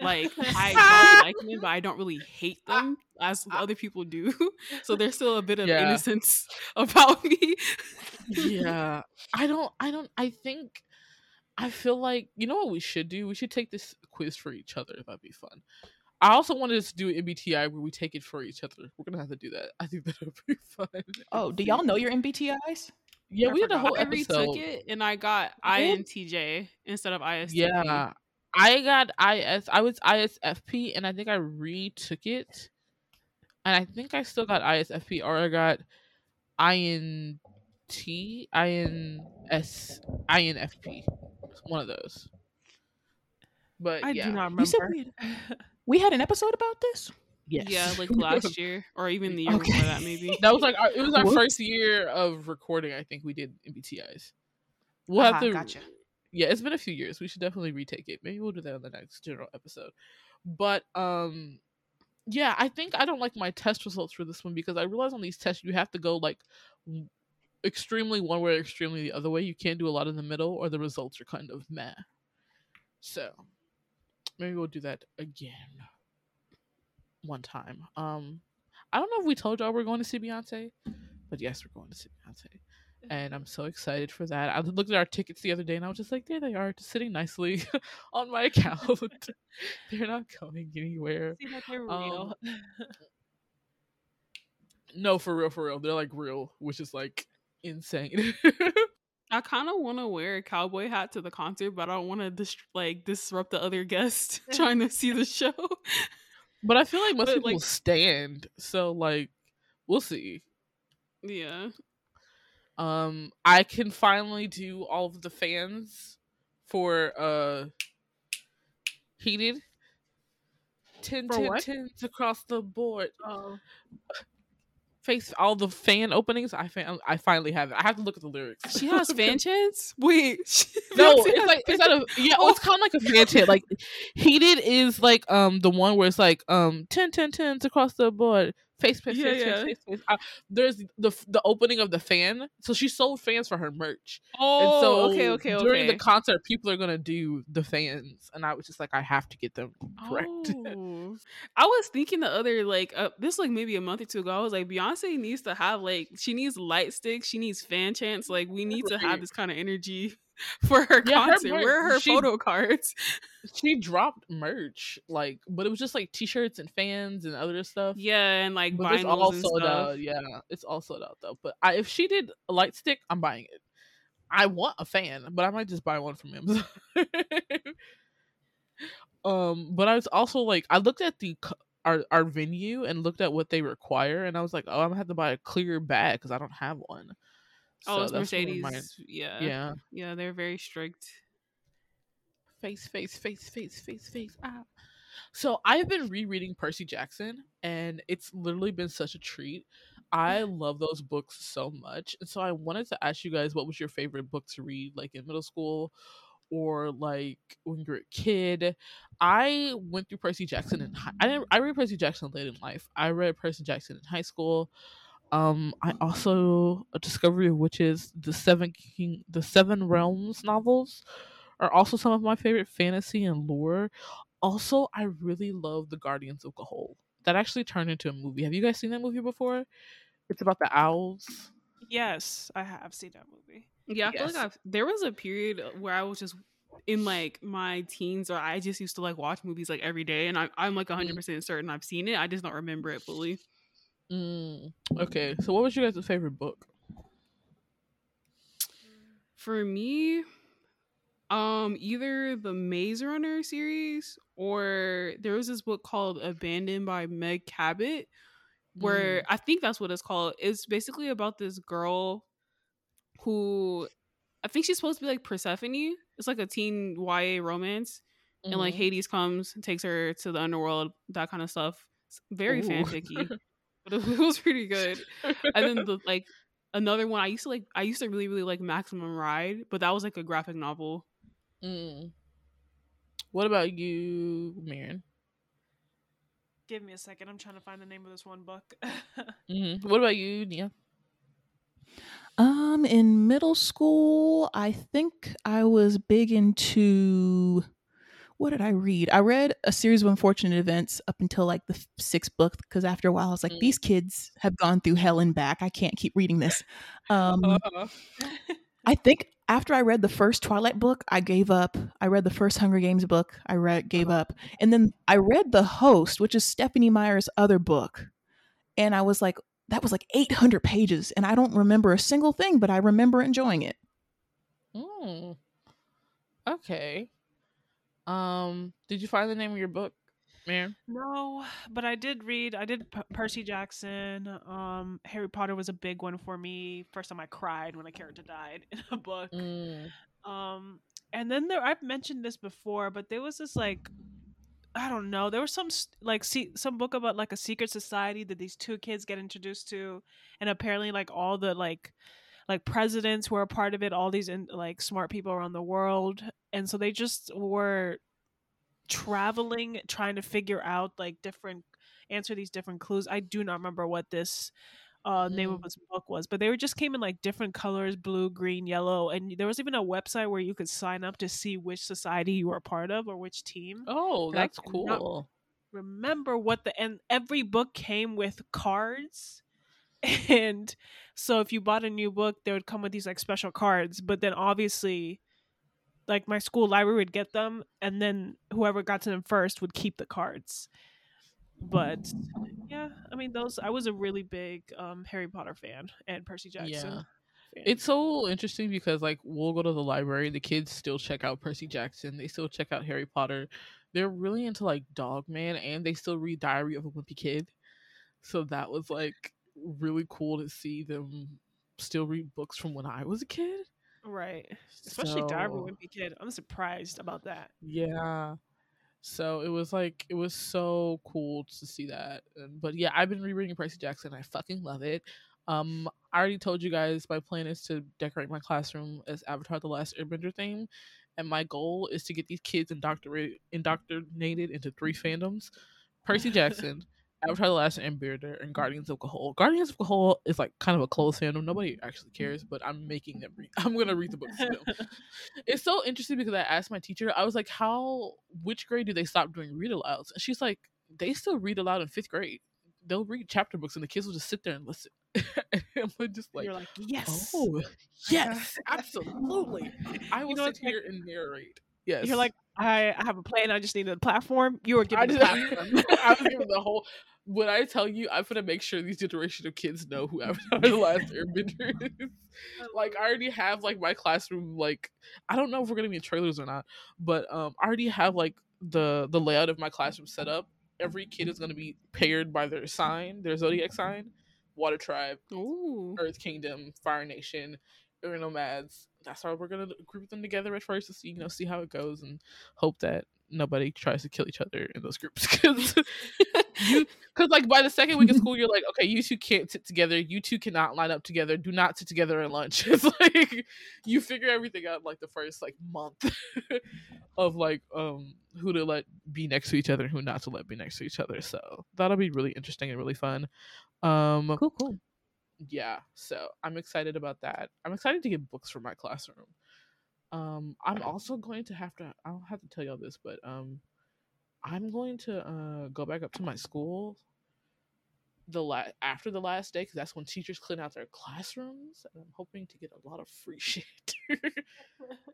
Like I don't like men, but I don't really hate uh, them as uh other people do. So there's still a bit of Yeah. innocence about me. yeah. I don't I don't I think I feel like you know what we should do? We should take this quiz for each other. That'd be fun. I also wanted us to do an MBTI where we take it for each other. We're gonna have to do that. I think that would be fun. Oh, do y'all know your MBTIs? Yeah, I we did a forgot. whole I retook episode. it and I got did? INTJ instead of ISTP. Yeah. I got IS I was ISFP and I think I retook it. And I think I still got ISFP or I got INT INS INFP. One of those. But I yeah. do not You said remember. we had, we had an episode about this. Yes. Yeah, like last year or even the year Okay. before that, maybe. that was like our, it was our Whoops. first year of recording, I think we did MBTIs. We'll have Ah, to gotcha. Yeah, it's been a few years. We should definitely retake it. Maybe we'll do that on the next general episode. But um yeah, I think I don't like my test results for this one because I realize on these tests you have to go like extremely one way or extremely the other way. You can't do a lot in the middle or the results are kind of meh. So maybe we'll do that again one time. Um I don't know if we told y'all we're going to see Beyonce, but yes, we're going to see Beyonce and I'm so excited for that. I looked at our tickets the other day, and I was just like, "There they are, just sitting nicely on my account. They're not going anywhere." See that they're Um. No, for real, for real, they're like real, which is like insane. I kind of want to wear a cowboy hat to the concert, but I don't want to dis- like disrupt the other guests trying to see the show. but I feel like most But, people like- stand, so like we'll see. yeah. Um, I can finally do all of the fans for uh heated. 10 For 10 what? 10s across the board. Oh, face all the fan openings. I fan, I finally have it. I have to look at the lyrics. She has fan chants? Wait. No, it's like it's not a yeah. Oh, it's kind of like a fan chant. Like heated is like um the one where it's like um 10 10 10s across the board. Face face Yeah, face yeah. face face. face. Uh, there's the the opening of the fan. So she sold fans for her merch. Oh, and so okay, okay, okay. during the concert, people are gonna do the fans, and I was just like, I have to get them correct. Oh. I was thinking the other like uh, this like maybe a month or two ago. I was like Beyonce needs to have like she needs light sticks, she needs fan chants. Like we need to have this kind of energy for her Yeah, her concert. merch- Where are her she- photo cards? she dropped merch, like, but it was just like t-shirts and fans and other stuff. Yeah, and like But it's vinyls all and sold stuff. out. Yeah, it's all sold out though. But I, if she did a light stick, I'm buying it. I want a fan, but I might just buy one from Amazon. um, but I was also like, I looked at the our our venue and looked at what they require, and I was like, oh, I'm gonna have to buy a clear bag because I don't have one. Oh, So it's that's one of Mercedes. my- yeah. yeah. Yeah, they're very strict. face, face, face, face, face, face. Ah. So I've been rereading Percy Jackson, and it's literally been such a treat. I love those books so much, and so I wanted to ask you guys, what was your favorite book to read, like in middle school, or like when you were a kid? I went through Percy Jackson, and I didn't. I read Percy Jackson late in life. I read Percy Jackson in high school. Um, I also a Discovery of Witches, the Seven King, the Seven Realms novels are also some of my favorite fantasy and lore. Also, I really love the Guardians of Ga'Hoole. That actually turned into a movie. Have you guys seen that movie before? It's about the owls. Yes, I have seen that movie. Yeah, I feel like I've, there was a period where I was just in like my teens, or I just used to like watch movies like every day, and I, I'm like 100 percent certain I've seen it. I just don't remember it fully. Mm, okay, so what was your guys' favorite book? For me, um, either the Maze Runner series or there was this book called Abandoned by Meg Cabot, where I think that's what it's called. It's basically about this girl who I think she's supposed to be like Persephone. It's like a teen YA romance. And like Mhm. Hades comes and takes her to the underworld, that kind of stuff. It's very Ooh. fanficky. but it, was pretty good. And then the like another one I used to like I used to really, really like Maximum Ride, but that was like a graphic novel. Mm. What about you, Marion? Give me a second. I'm trying to find the name of this one book. Mm-hmm. What about you, Nia? Um, in middle school, I think I was big into what did I read? I read a series of unfortunate events up until like the sixth book because after a while I was like, Mm. these kids have gone through hell and back. I can't keep reading this. Um, I think after I read the first Twilight book, I gave up. I read the first Hunger Games book. I read gave up, and then I read The Host, which is Stephanie Meyer's other book, and I was like, that was like 800 pages, and I don't remember a single thing, but I remember enjoying it. mm. Okay. Um, did you find the name of your book, Marion? no, but I did read. I did P- Percy Jackson. Um, Harry Potter was a big one for me. First time I cried when a character died in a book. Mm. Um, and then there, I've mentioned this before, but there was this like, I don't know, there was some like see some book about like a secret society that these two kids get introduced to, and apparently like all the like like presidents were a part of it, all these in, like smart people around the world, and so they just were traveling trying to figure out like different answer these different clues. I do not remember what this uh name of Mm. this book was, but they were just came in like different colors, blue, green, yellow, and there was even a website where you could sign up to see which society you were a part of or which team. Oh, that's cool. Remember what the and every book came with cards. And so if you bought a new book, they would come with these like special cards, but then obviously like my school library would get them and then whoever got to them first would keep the cards but yeah i mean those i was a really big um harry potter fan and percy jackson Yeah. fan. It's so interesting because like we'll go to the library, the kids still check out Percy Jackson, they still check out Harry Potter. They're really into like dog man and they still read Diary of a Wimpy Kid. So that was like really cool to see them still read books from when I was a kid. Right especially So- wimpy kid i'm surprised about that Yeah. So it was like it was so cool to see that. And, but yeah, I've been rereading Percy Jackson. I fucking love it. Um, I already told you guys my plan is to decorate my classroom as Avatar: The Last Airbender theme, and my goal is to get these kids indoctrinated into three fandoms: Percy Jackson, Avatar: The Last Airbender, and mm. Guardians of Ga'Hoole. Guardians of Ga'Hoole is like kind of a closed fandom. Nobody actually mm. cares, but I'm making them read. I'm gonna read the books to it's so interesting because I asked my teacher, I was like, how, which grade do they stop doing read alouds? And she's like, they still read aloud in fifth grade. They'll read chapter books and the kids will just sit there and listen. and I'm just like, you're like yes oh, yes, absolutely. I will know, sit here and narrate. Yes. you're like I, I have a plan i just need a platform you were I given the platform I was giving the whole. When I tell you, I'm gonna make sure these generation of kids know who Avatar: The Last Airbender is. Like, I already have like my classroom. Like, I don't know if we're gonna be in trailers or not, but um, I already have like the the layout of my classroom set up. Every kid is gonna be paired by their sign, their zodiac sign, Water Tribe, Ooh. Earth Kingdom, Fire Nation, Air Nomads. That's how we're gonna group them together at first to see, you know, see how it goes and hope that nobody tries to kill each other in those groups. Because you, because like by the second week of school, you're like, okay, you two can't sit together. You two cannot line up together. Do not sit together at lunch. It's like you figure everything out like the first like month of like um who to let be next to each other and who not to let be next to each other. So that'll be really interesting and really fun. Um, Cool, cool. Yeah so i'm excited about that. I'm excited to get books for my classroom. Um i'm also going to have to i don't have to tell y'all this but um I'm going to uh, go back up to my school the la- after the last day because that's when teachers clean out their classrooms, and I'm hoping to get a lot of free shit,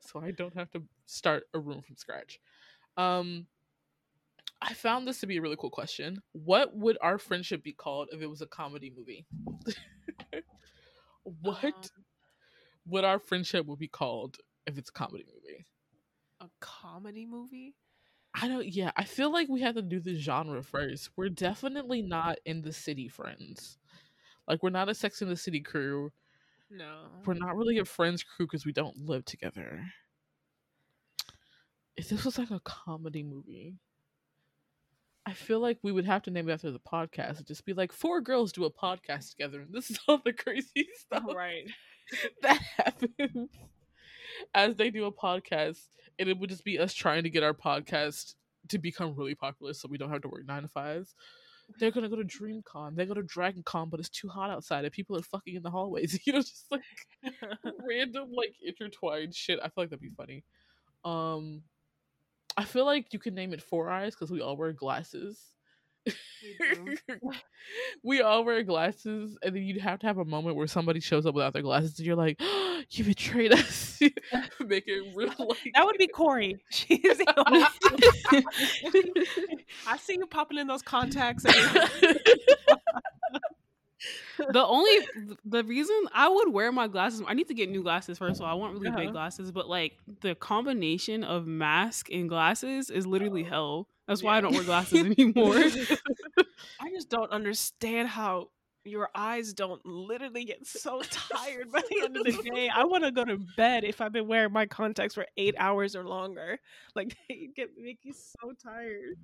so I don't have to start a room from scratch. Um, I found this to be a really cool question. What would our friendship be called if it was a comedy movie? what Um, would our friendship would be called if it's a comedy movie? a comedy movie? I don't. Yeah, I feel like we have to do the genre first. We're definitely not in the city friends. Like we're not a Sex in the City crew. No. We're not really a friends crew because we don't live together. If this was like a comedy movie, I feel like we would have to name it after the podcast. It'd just be like four girls do a podcast together, and this is all the crazy stuff right. that happens as they do a podcast, and it would just be us trying to get our podcast to become really popular, so we don't have to work nine to fives. They're gonna go to DreamCon. They go to Dragon Con, but it's too hot outside, and people are fucking in the hallways. You know, just like random like intertwined shit. I feel like that'd be funny. Um, I feel like you could name it Four Eyes because we all wear glasses. We we all wear glasses, and then you'd have to have a moment where somebody shows up without their glasses, and you're like, "You betrayed us." Make it real. Like That would be Corey. She's I see you popping in those contacts. And the only the reason I would wear my glasses, I need to get new glasses first of all. I want really Uh-huh. big glasses, but like the combination of mask and glasses is literally hell. That's why I don't wear glasses anymore. I just don't understand how your eyes don't literally get so tired by the end of the day. I want to go to bed if I've been wearing my contacts for eight hours or longer. Like they get make you so tired.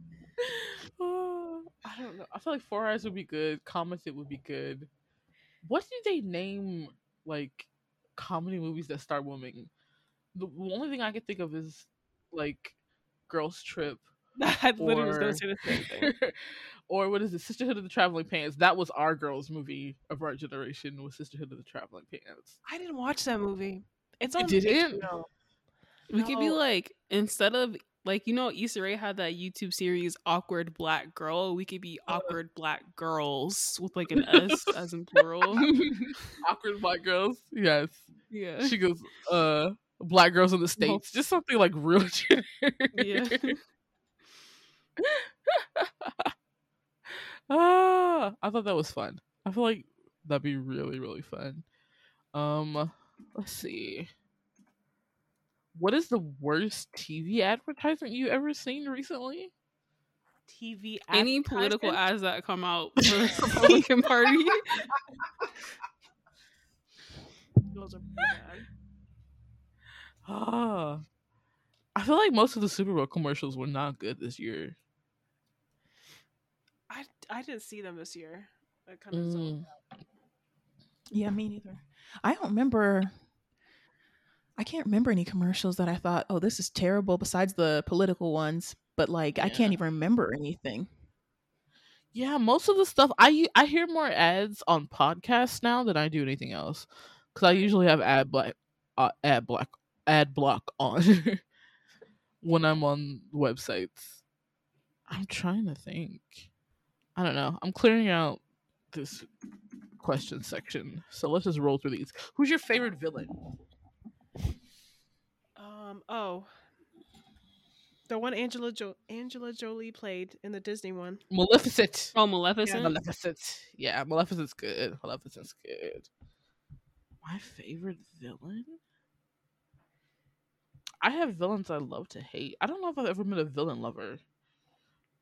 Oh, I don't know. I feel like Four Eyes would be good. Commented would be good. What do they name like comedy movies that star women? The only thing I can think of is like Girls Trip I literally was or gonna say the same thing. or what is it? Sisterhood of the Traveling Pants. That was our girls' movie of our generation. Was Sisterhood of the Traveling Pants. I didn't watch that movie. It's on didn't? HBO. We could be like instead of like you know Issa Rae had that YouTube series Awkward Black Girl. We could be Awkward Black Girls with like an S as in plural. Awkward black girls. Yes. yeah. She goes, uh, black girls in the states. Just something like real generic. Yeah. ah, I thought that was fun. I feel like that'd be really, really fun. Um, let's see. What is the worst TV advertisement you ever seen recently? TV. Any political ads that come out for the Republican Party. Those are bad. Ah, I feel like most of the Super Bowl commercials were not good this year. I I didn't see them this year. I kind of Mm. Yeah, me neither. I don't remember. I can't remember any commercials that I thought, oh, this is terrible. Besides the political ones, but like I can't even remember anything. Yeah, most of the stuff I I hear more ads on podcasts now than I do anything else because I usually have ad black, uh, ad block, ad block on when I'm on websites. I'm trying to think. I don't know. I'm clearing out this question section, so let's just roll through these. Who's your favorite villain? Um. Oh. The one Angela jo- Angela Jolie played in the Disney one. Maleficent. Oh, Maleficent. Maleficent. Yeah, Maleficent's good. Maleficent's good. My favorite villain? I have villains I love to hate. I don't know if I've ever been a villain lover.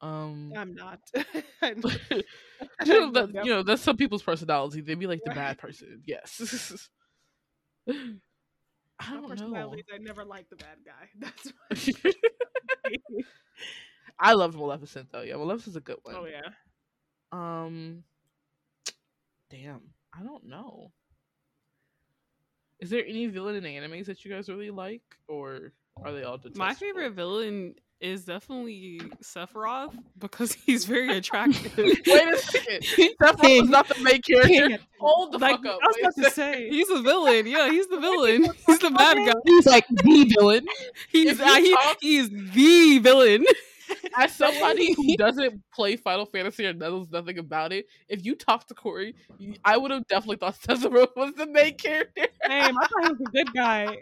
Um, I'm not. I'm- you, know, that, you know, that's some people's personality. They'd be like the bad person. Yes. I don't know. I never liked the bad guy. That's. I loved Maleficent though. Yeah, Maleficent's a good one. oh yeah. Um, damn, I don't know. Is there any villain in animes that you guys really like, or are they all detestable? My favorite villain is definitely Sephiroth because he's very attractive. Wait a second, Sephiroth is not the main character. King. Hold the Like, fuck up. I was about to say. he's a villain. Yeah, he's the villain. He's the bad guy. He's like the villain. He's If you uh, he, talk- he's the villain. as somebody who doesn't play Final Fantasy or knows nothing about it, if you talk to Corey, I would have definitely thought Cesaro was the main character. Same. I thought he was a good guy.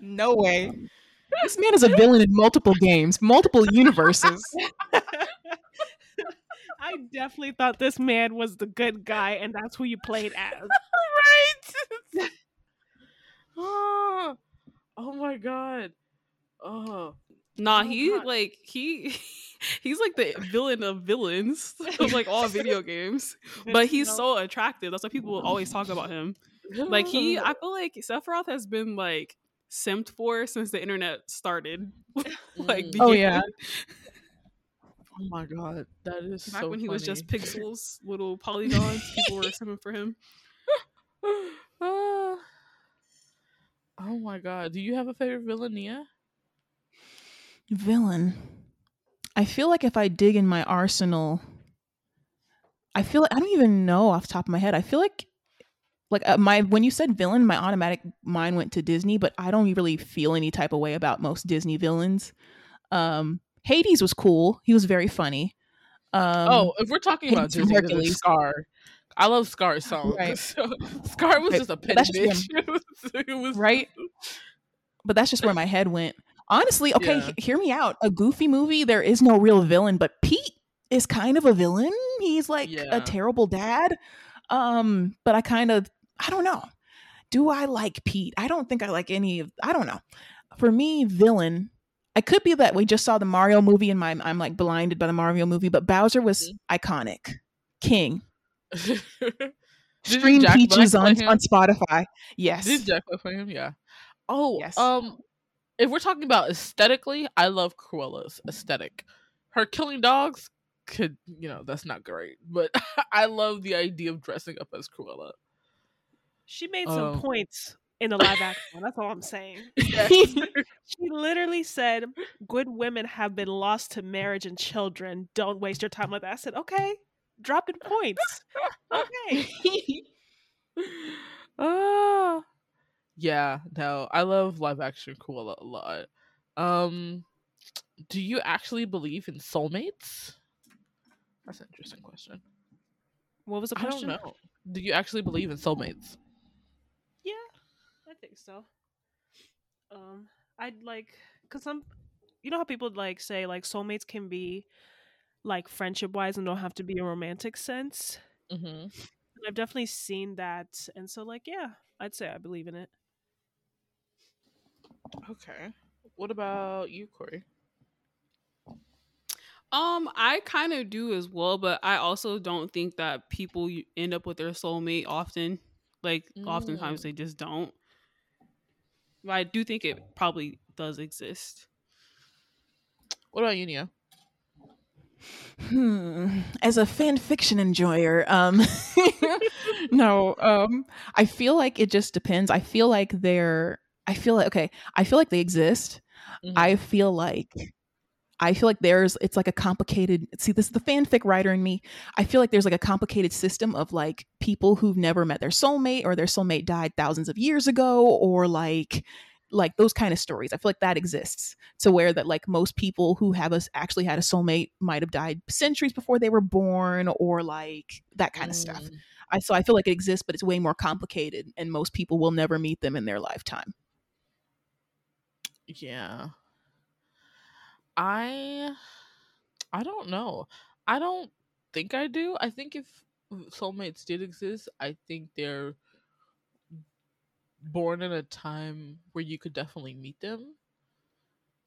no way. This man is a villain in multiple games, multiple universes. I definitely thought this man was the good guy, and that's who you played as. right? oh, oh my god. Oh. Nah, Oh, he God. like he he's like the villain of villains of like all video games. But he's so attractive. That's why people always talk about him. Like he I feel like Sephiroth has been like simped for since the internet started. like Mm. Oh, yeah. Oh my god, that is Back so when he was just pixels, little polygons, people were simping for him. Ah. oh my god, do you have a favorite villain, Nia? Villain. I feel like if I dig in my arsenal, I feel like I don't even know off the top of my head. I feel like like uh, my when you said villain, my automatic mind went to Disney, but I don't really feel any type of way about most Disney villains. Um Hades was cool. He was very funny. Um oh, if we're talking about Hades from Disney, Hercules. Scar. I love Scar's song. Right. So, Scar was Okay, just a but petty just. It was, it was right? But that's just where my head went. Honestly, okay, Yeah. he- hear me out. A goofy movie, there is no real villain, but Pete is kind of a villain. He's like Yeah. a terrible dad. Um, but I kind of I don't know. Do I like Pete? I don't think I like any of I don't know. For me, villain, I could be that we just saw the Mario movie and my I'm like blinded by the Mario movie, but Bowser was Mm-hmm. iconic. King. Stream Peaches on, on Spotify. Yes. Did Jack Black play him? Yeah. Oh, Yes. um, if we're talking about aesthetically, I love Cruella's aesthetic. Her killing dogs could, you know, that's not great, but I love the idea of dressing up as Cruella. She made some Um, points in the live action. That's all I'm saying. She literally said, "Good women have been lost to marriage and children. Don't waste your time with that." I said, "Okay, dropping points." Okay. Ah, yeah, no, I love live action Cruella a lot. Um, do you actually believe in soulmates? That's an interesting question. What was the I don't question? know. Do you actually believe in soulmates? Yeah, I think so. Um, I'd like because some, you know how people like say like soulmates can be like friendship wise and don't have to be a romantic sense. Mm-hmm. I've definitely seen that, and so like yeah, I'd say I believe in it. Okay. What about you, Corey? Um, I kind of do as well, but I also don't think that people end up with their soulmate often. Like, oftentimes Mm. they just don't. But I do think it probably does exist. What about you, Nia? Hmm. As a fan fiction enjoyer, um, no, um, I feel like it just depends. I feel like they're. I feel like okay. I feel like they exist. Mm-hmm. I feel like. I feel like there's it's like a complicated see this is the fanfic writer in me. I feel like there's like a complicated system of like people who've never met their soulmate or their soulmate died thousands of years ago or like like those kind of stories. I feel like that exists to where that like most people who have us actually had a soulmate might have died centuries before they were born or like that kind of stuff. Mm. I so I feel like it exists, but it's way more complicated, and most people will never meet them in their lifetime. Yeah. I I don't know. I don't think I do. I think if soulmates did exist, I think they're born in a time where you could definitely meet them.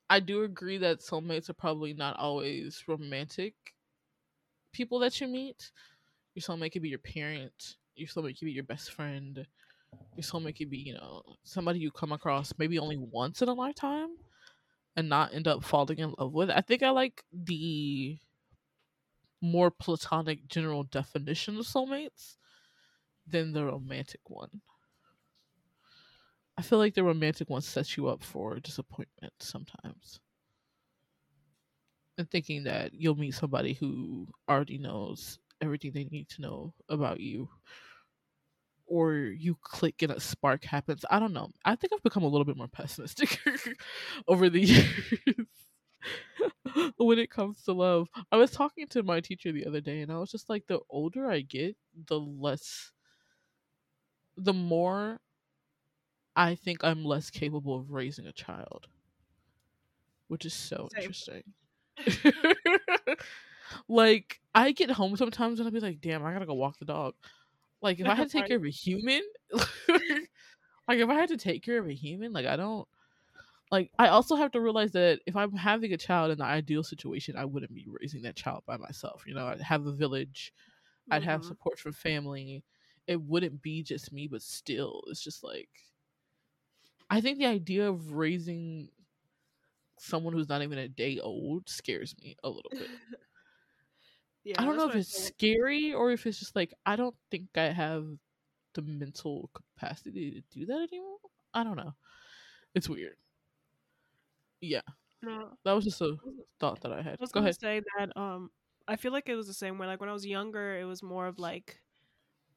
I do agree that soulmates are probably not always romantic people that you meet. Your soulmate could be your parent, your soulmate could be your best friend, your soulmate could be, you know, somebody you come across maybe only once in a lifetime and not end up falling in love with. I think I like the more platonic general definition of soulmates than the romantic one. I feel like the romantic one sets you up for disappointment sometimes. And thinking that you'll meet somebody who already knows everything they need to know about you. Or you click and a spark happens. I don't know. I think I've become a little bit more pessimistic over the years. when it comes to love. I was talking to my teacher the other day and I was just like the older I get, the less the more I think I'm less capable of raising a child. Which is so Same. interesting. like I get home sometimes and I'll be like, damn, I gotta go walk the dog. Like if I had to take care of a human, like if I had to take care of a human, like I don't like I also have to realize that if I'm having a child in the ideal situation, I wouldn't be raising that child by myself. You know, I'd have a village, I'd have Mhm. support from family. It wouldn't be just me, but still, it's just like I think the idea of raising someone who's not even a day old scares me a little bit. yeah, I don't know if it's scary or if it's just like I don't think I have the mental capacity to do that anymore. I don't know. It's weird. Yeah, No, that was just a thought that I had. I was Go gonna ahead. say that um I feel like it was the same way. Like when I was younger, it was more of like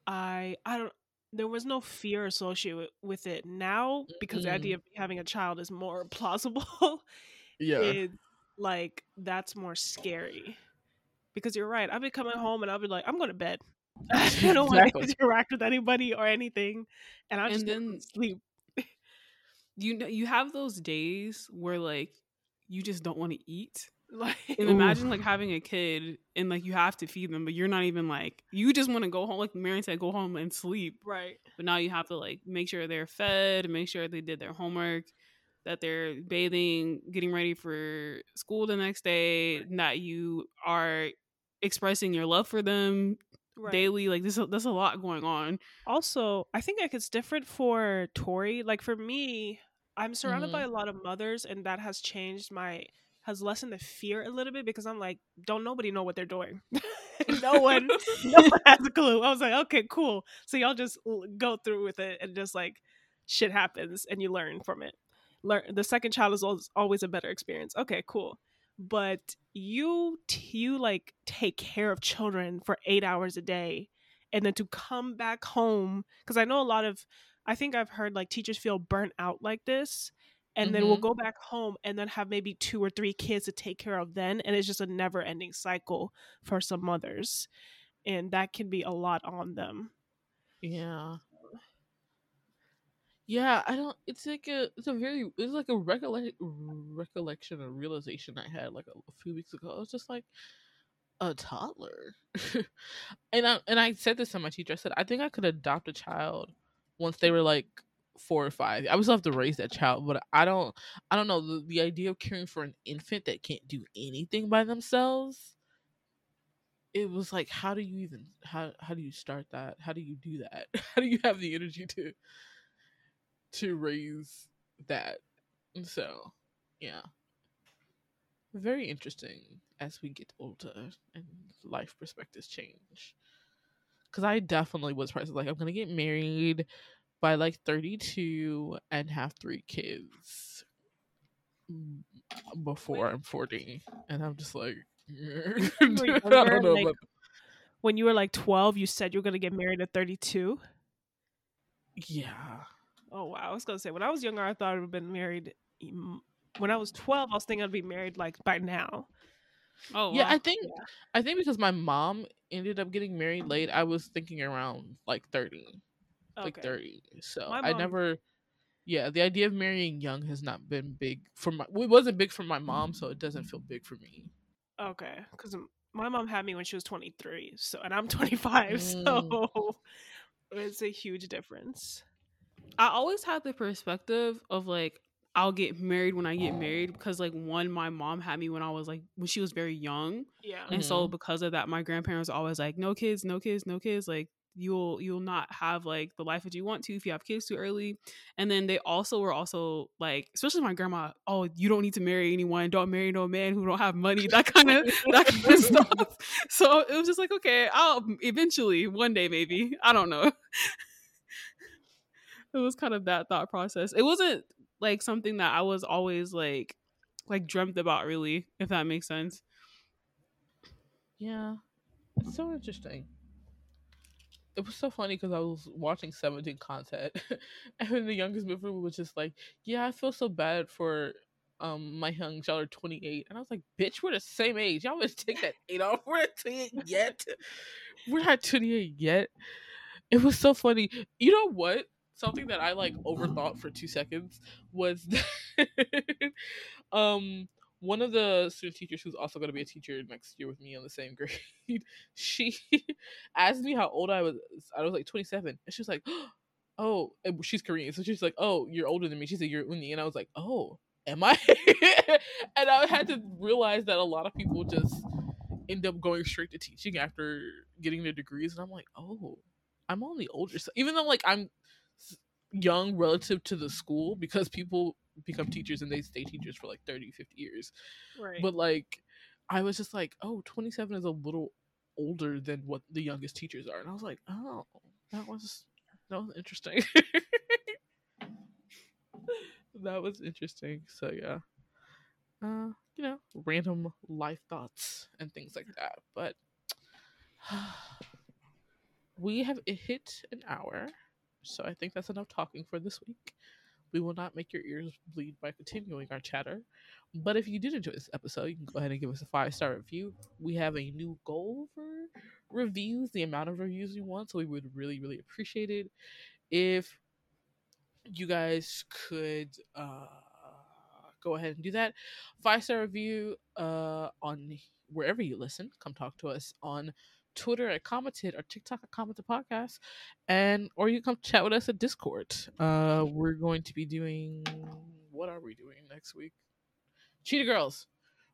I I don't there was no fear associated with, with it. Now, because the idea of having a child is more plausible, Yeah. it's like that's more scary. Because you're right. I'll be coming home and I'll be like, I'm going to bed. I don't want Exactly. to interact with anybody or anything, and I And just then- sleep. You know, you have those days where like you just don't want to eat. Like, And imagine like having a kid and like you have to feed them, but you're not even like you just want to go home. Like Marion said, go home and sleep. right. But now you have to like make sure they're fed, and make sure they did their homework, that they're bathing, getting ready for school the next day, that you are expressing your love for them Right. daily. Like this, there's a lot going on. also i think like it's different for tori like for me i'm surrounded by mm-hmm. a lot of mothers and that has changed my has lessened the fear a little bit because i'm like don't nobody know what they're doing no one no one has a clue i was like okay cool so y'all just go through with it and just like shit happens and you learn from it learn the second child is always, a better experience okay cool but you you like take care of children for eight hours a day and then to come back home because i know a lot of i think i've heard like teachers feel burnt out like this and then we'll Mhm. go back home and then have maybe two or three kids to take care of then and it's just a never ending cycle for some mothers and that can be a lot on them Yeah. Yeah, I don't. It's like a. It's a very. It's like a recollect, recollection or realization I had like a, a few weeks ago. I was just like a toddler, and I and I said this to my teacher. I said I think I could adopt a child once they were like four or five. I would still have to raise that child, but I don't. I don't know the, the idea of caring for an infant that can't do anything by themselves. It was like, how do you even how how do you start that? How do you do that? How do you have the energy to to raise that? So, yeah, very interesting as we get older and life perspectives change. Because I definitely was pressed like I'm gonna get married by like 32 and have three kids before I'm 40, and I'm just like. I don't know like- about when you were like 12 you said you were going to get married at 32 yeah oh wow i was going to say when i was younger i thought i would have been married when i was 12 i was thinking i'd be married like by now Oh yeah wow. i think i think because my mom ended up getting married late i was thinking around like 30 like 30 so My i never yeah the idea of marrying young has not been big for my well, it wasn't big for my mom so it doesn't feel big for me Okay, because my mom had me when she was 23, so and I'm 25, Mm. so it's a huge difference. I always had the perspective of like I'll get married when I get married because like one, my mom had me when I was like when she was very young, Yeah, and so Mm-hmm. because of that, my grandparents were always like, no kids, no kids, no kids. Like you'll you'll not have like the life that you want to if you have kids too early. And then they also were also like, especially my grandma, oh, you don't need to marry anyone, don't marry no man who don't have money, that kind of that kind of stuff. So it was just like, okay, I'll eventually one day maybe I don't know. It was kind of that thought process. It wasn't like something that I was always like like dreamt about really, if that makes sense. yeah. It's so interesting. It was so funny because I was watching 17 content, and the youngest member was just like, "Yeah, I feel so bad for um my young y'all are 28 and i was like bitch we're the same age. Y'all must take that eight off. We're not 28 yet. We're not 28 yet. It was so funny. You know what something that i like overthought for two seconds was um one of the student teachers who's also going to be a teacher next year with me on the same grade she asked me how old i was i was like 27 and she was like oh she's korean so she's like oh you're older than me she said you're unnie and i was like oh am i? And i had to realize that a lot of people just end up going straight to teaching after getting their degrees and i'm like oh i'm only older so even though like i'm young relative to the school because people become teachers and they stay teachers for like 30 50 years. Right. but like i was just like oh 27 is a little older than what the youngest teachers are. And i was like oh that was that was interesting. That was interesting. So yeah. Uh you know random life thoughts and things like that. But we have hit an hour so i think that's enough talking for this week we will not make your ears bleed by continuing our chatter but if you did enjoy this episode, you can go ahead and give us a five star review. We have a new goal for reviews, the amount of reviews we want. So we would really, really appreciate it if you guys could uh, go ahead and do that. Five star review uh, on wherever you listen. Come talk to us on Twitter at Commented or TikTok at Commented Podcast, and or you come chat with us at Discord. Uh, we're going to be doing what are we doing next week? Cheetah Girls.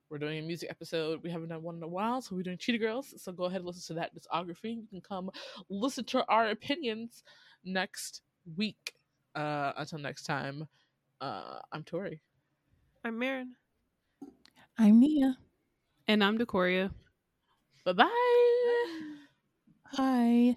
We're doing a music episode. We haven't done one in a while, so we're doing Cheetah Girls. So go ahead and listen to that discography. You can come listen to our opinions next week. Uh, until next time, uh, I'm Tori. I'm Marin. I'm Nia. And I'm Decoria. Bye bye. Hi.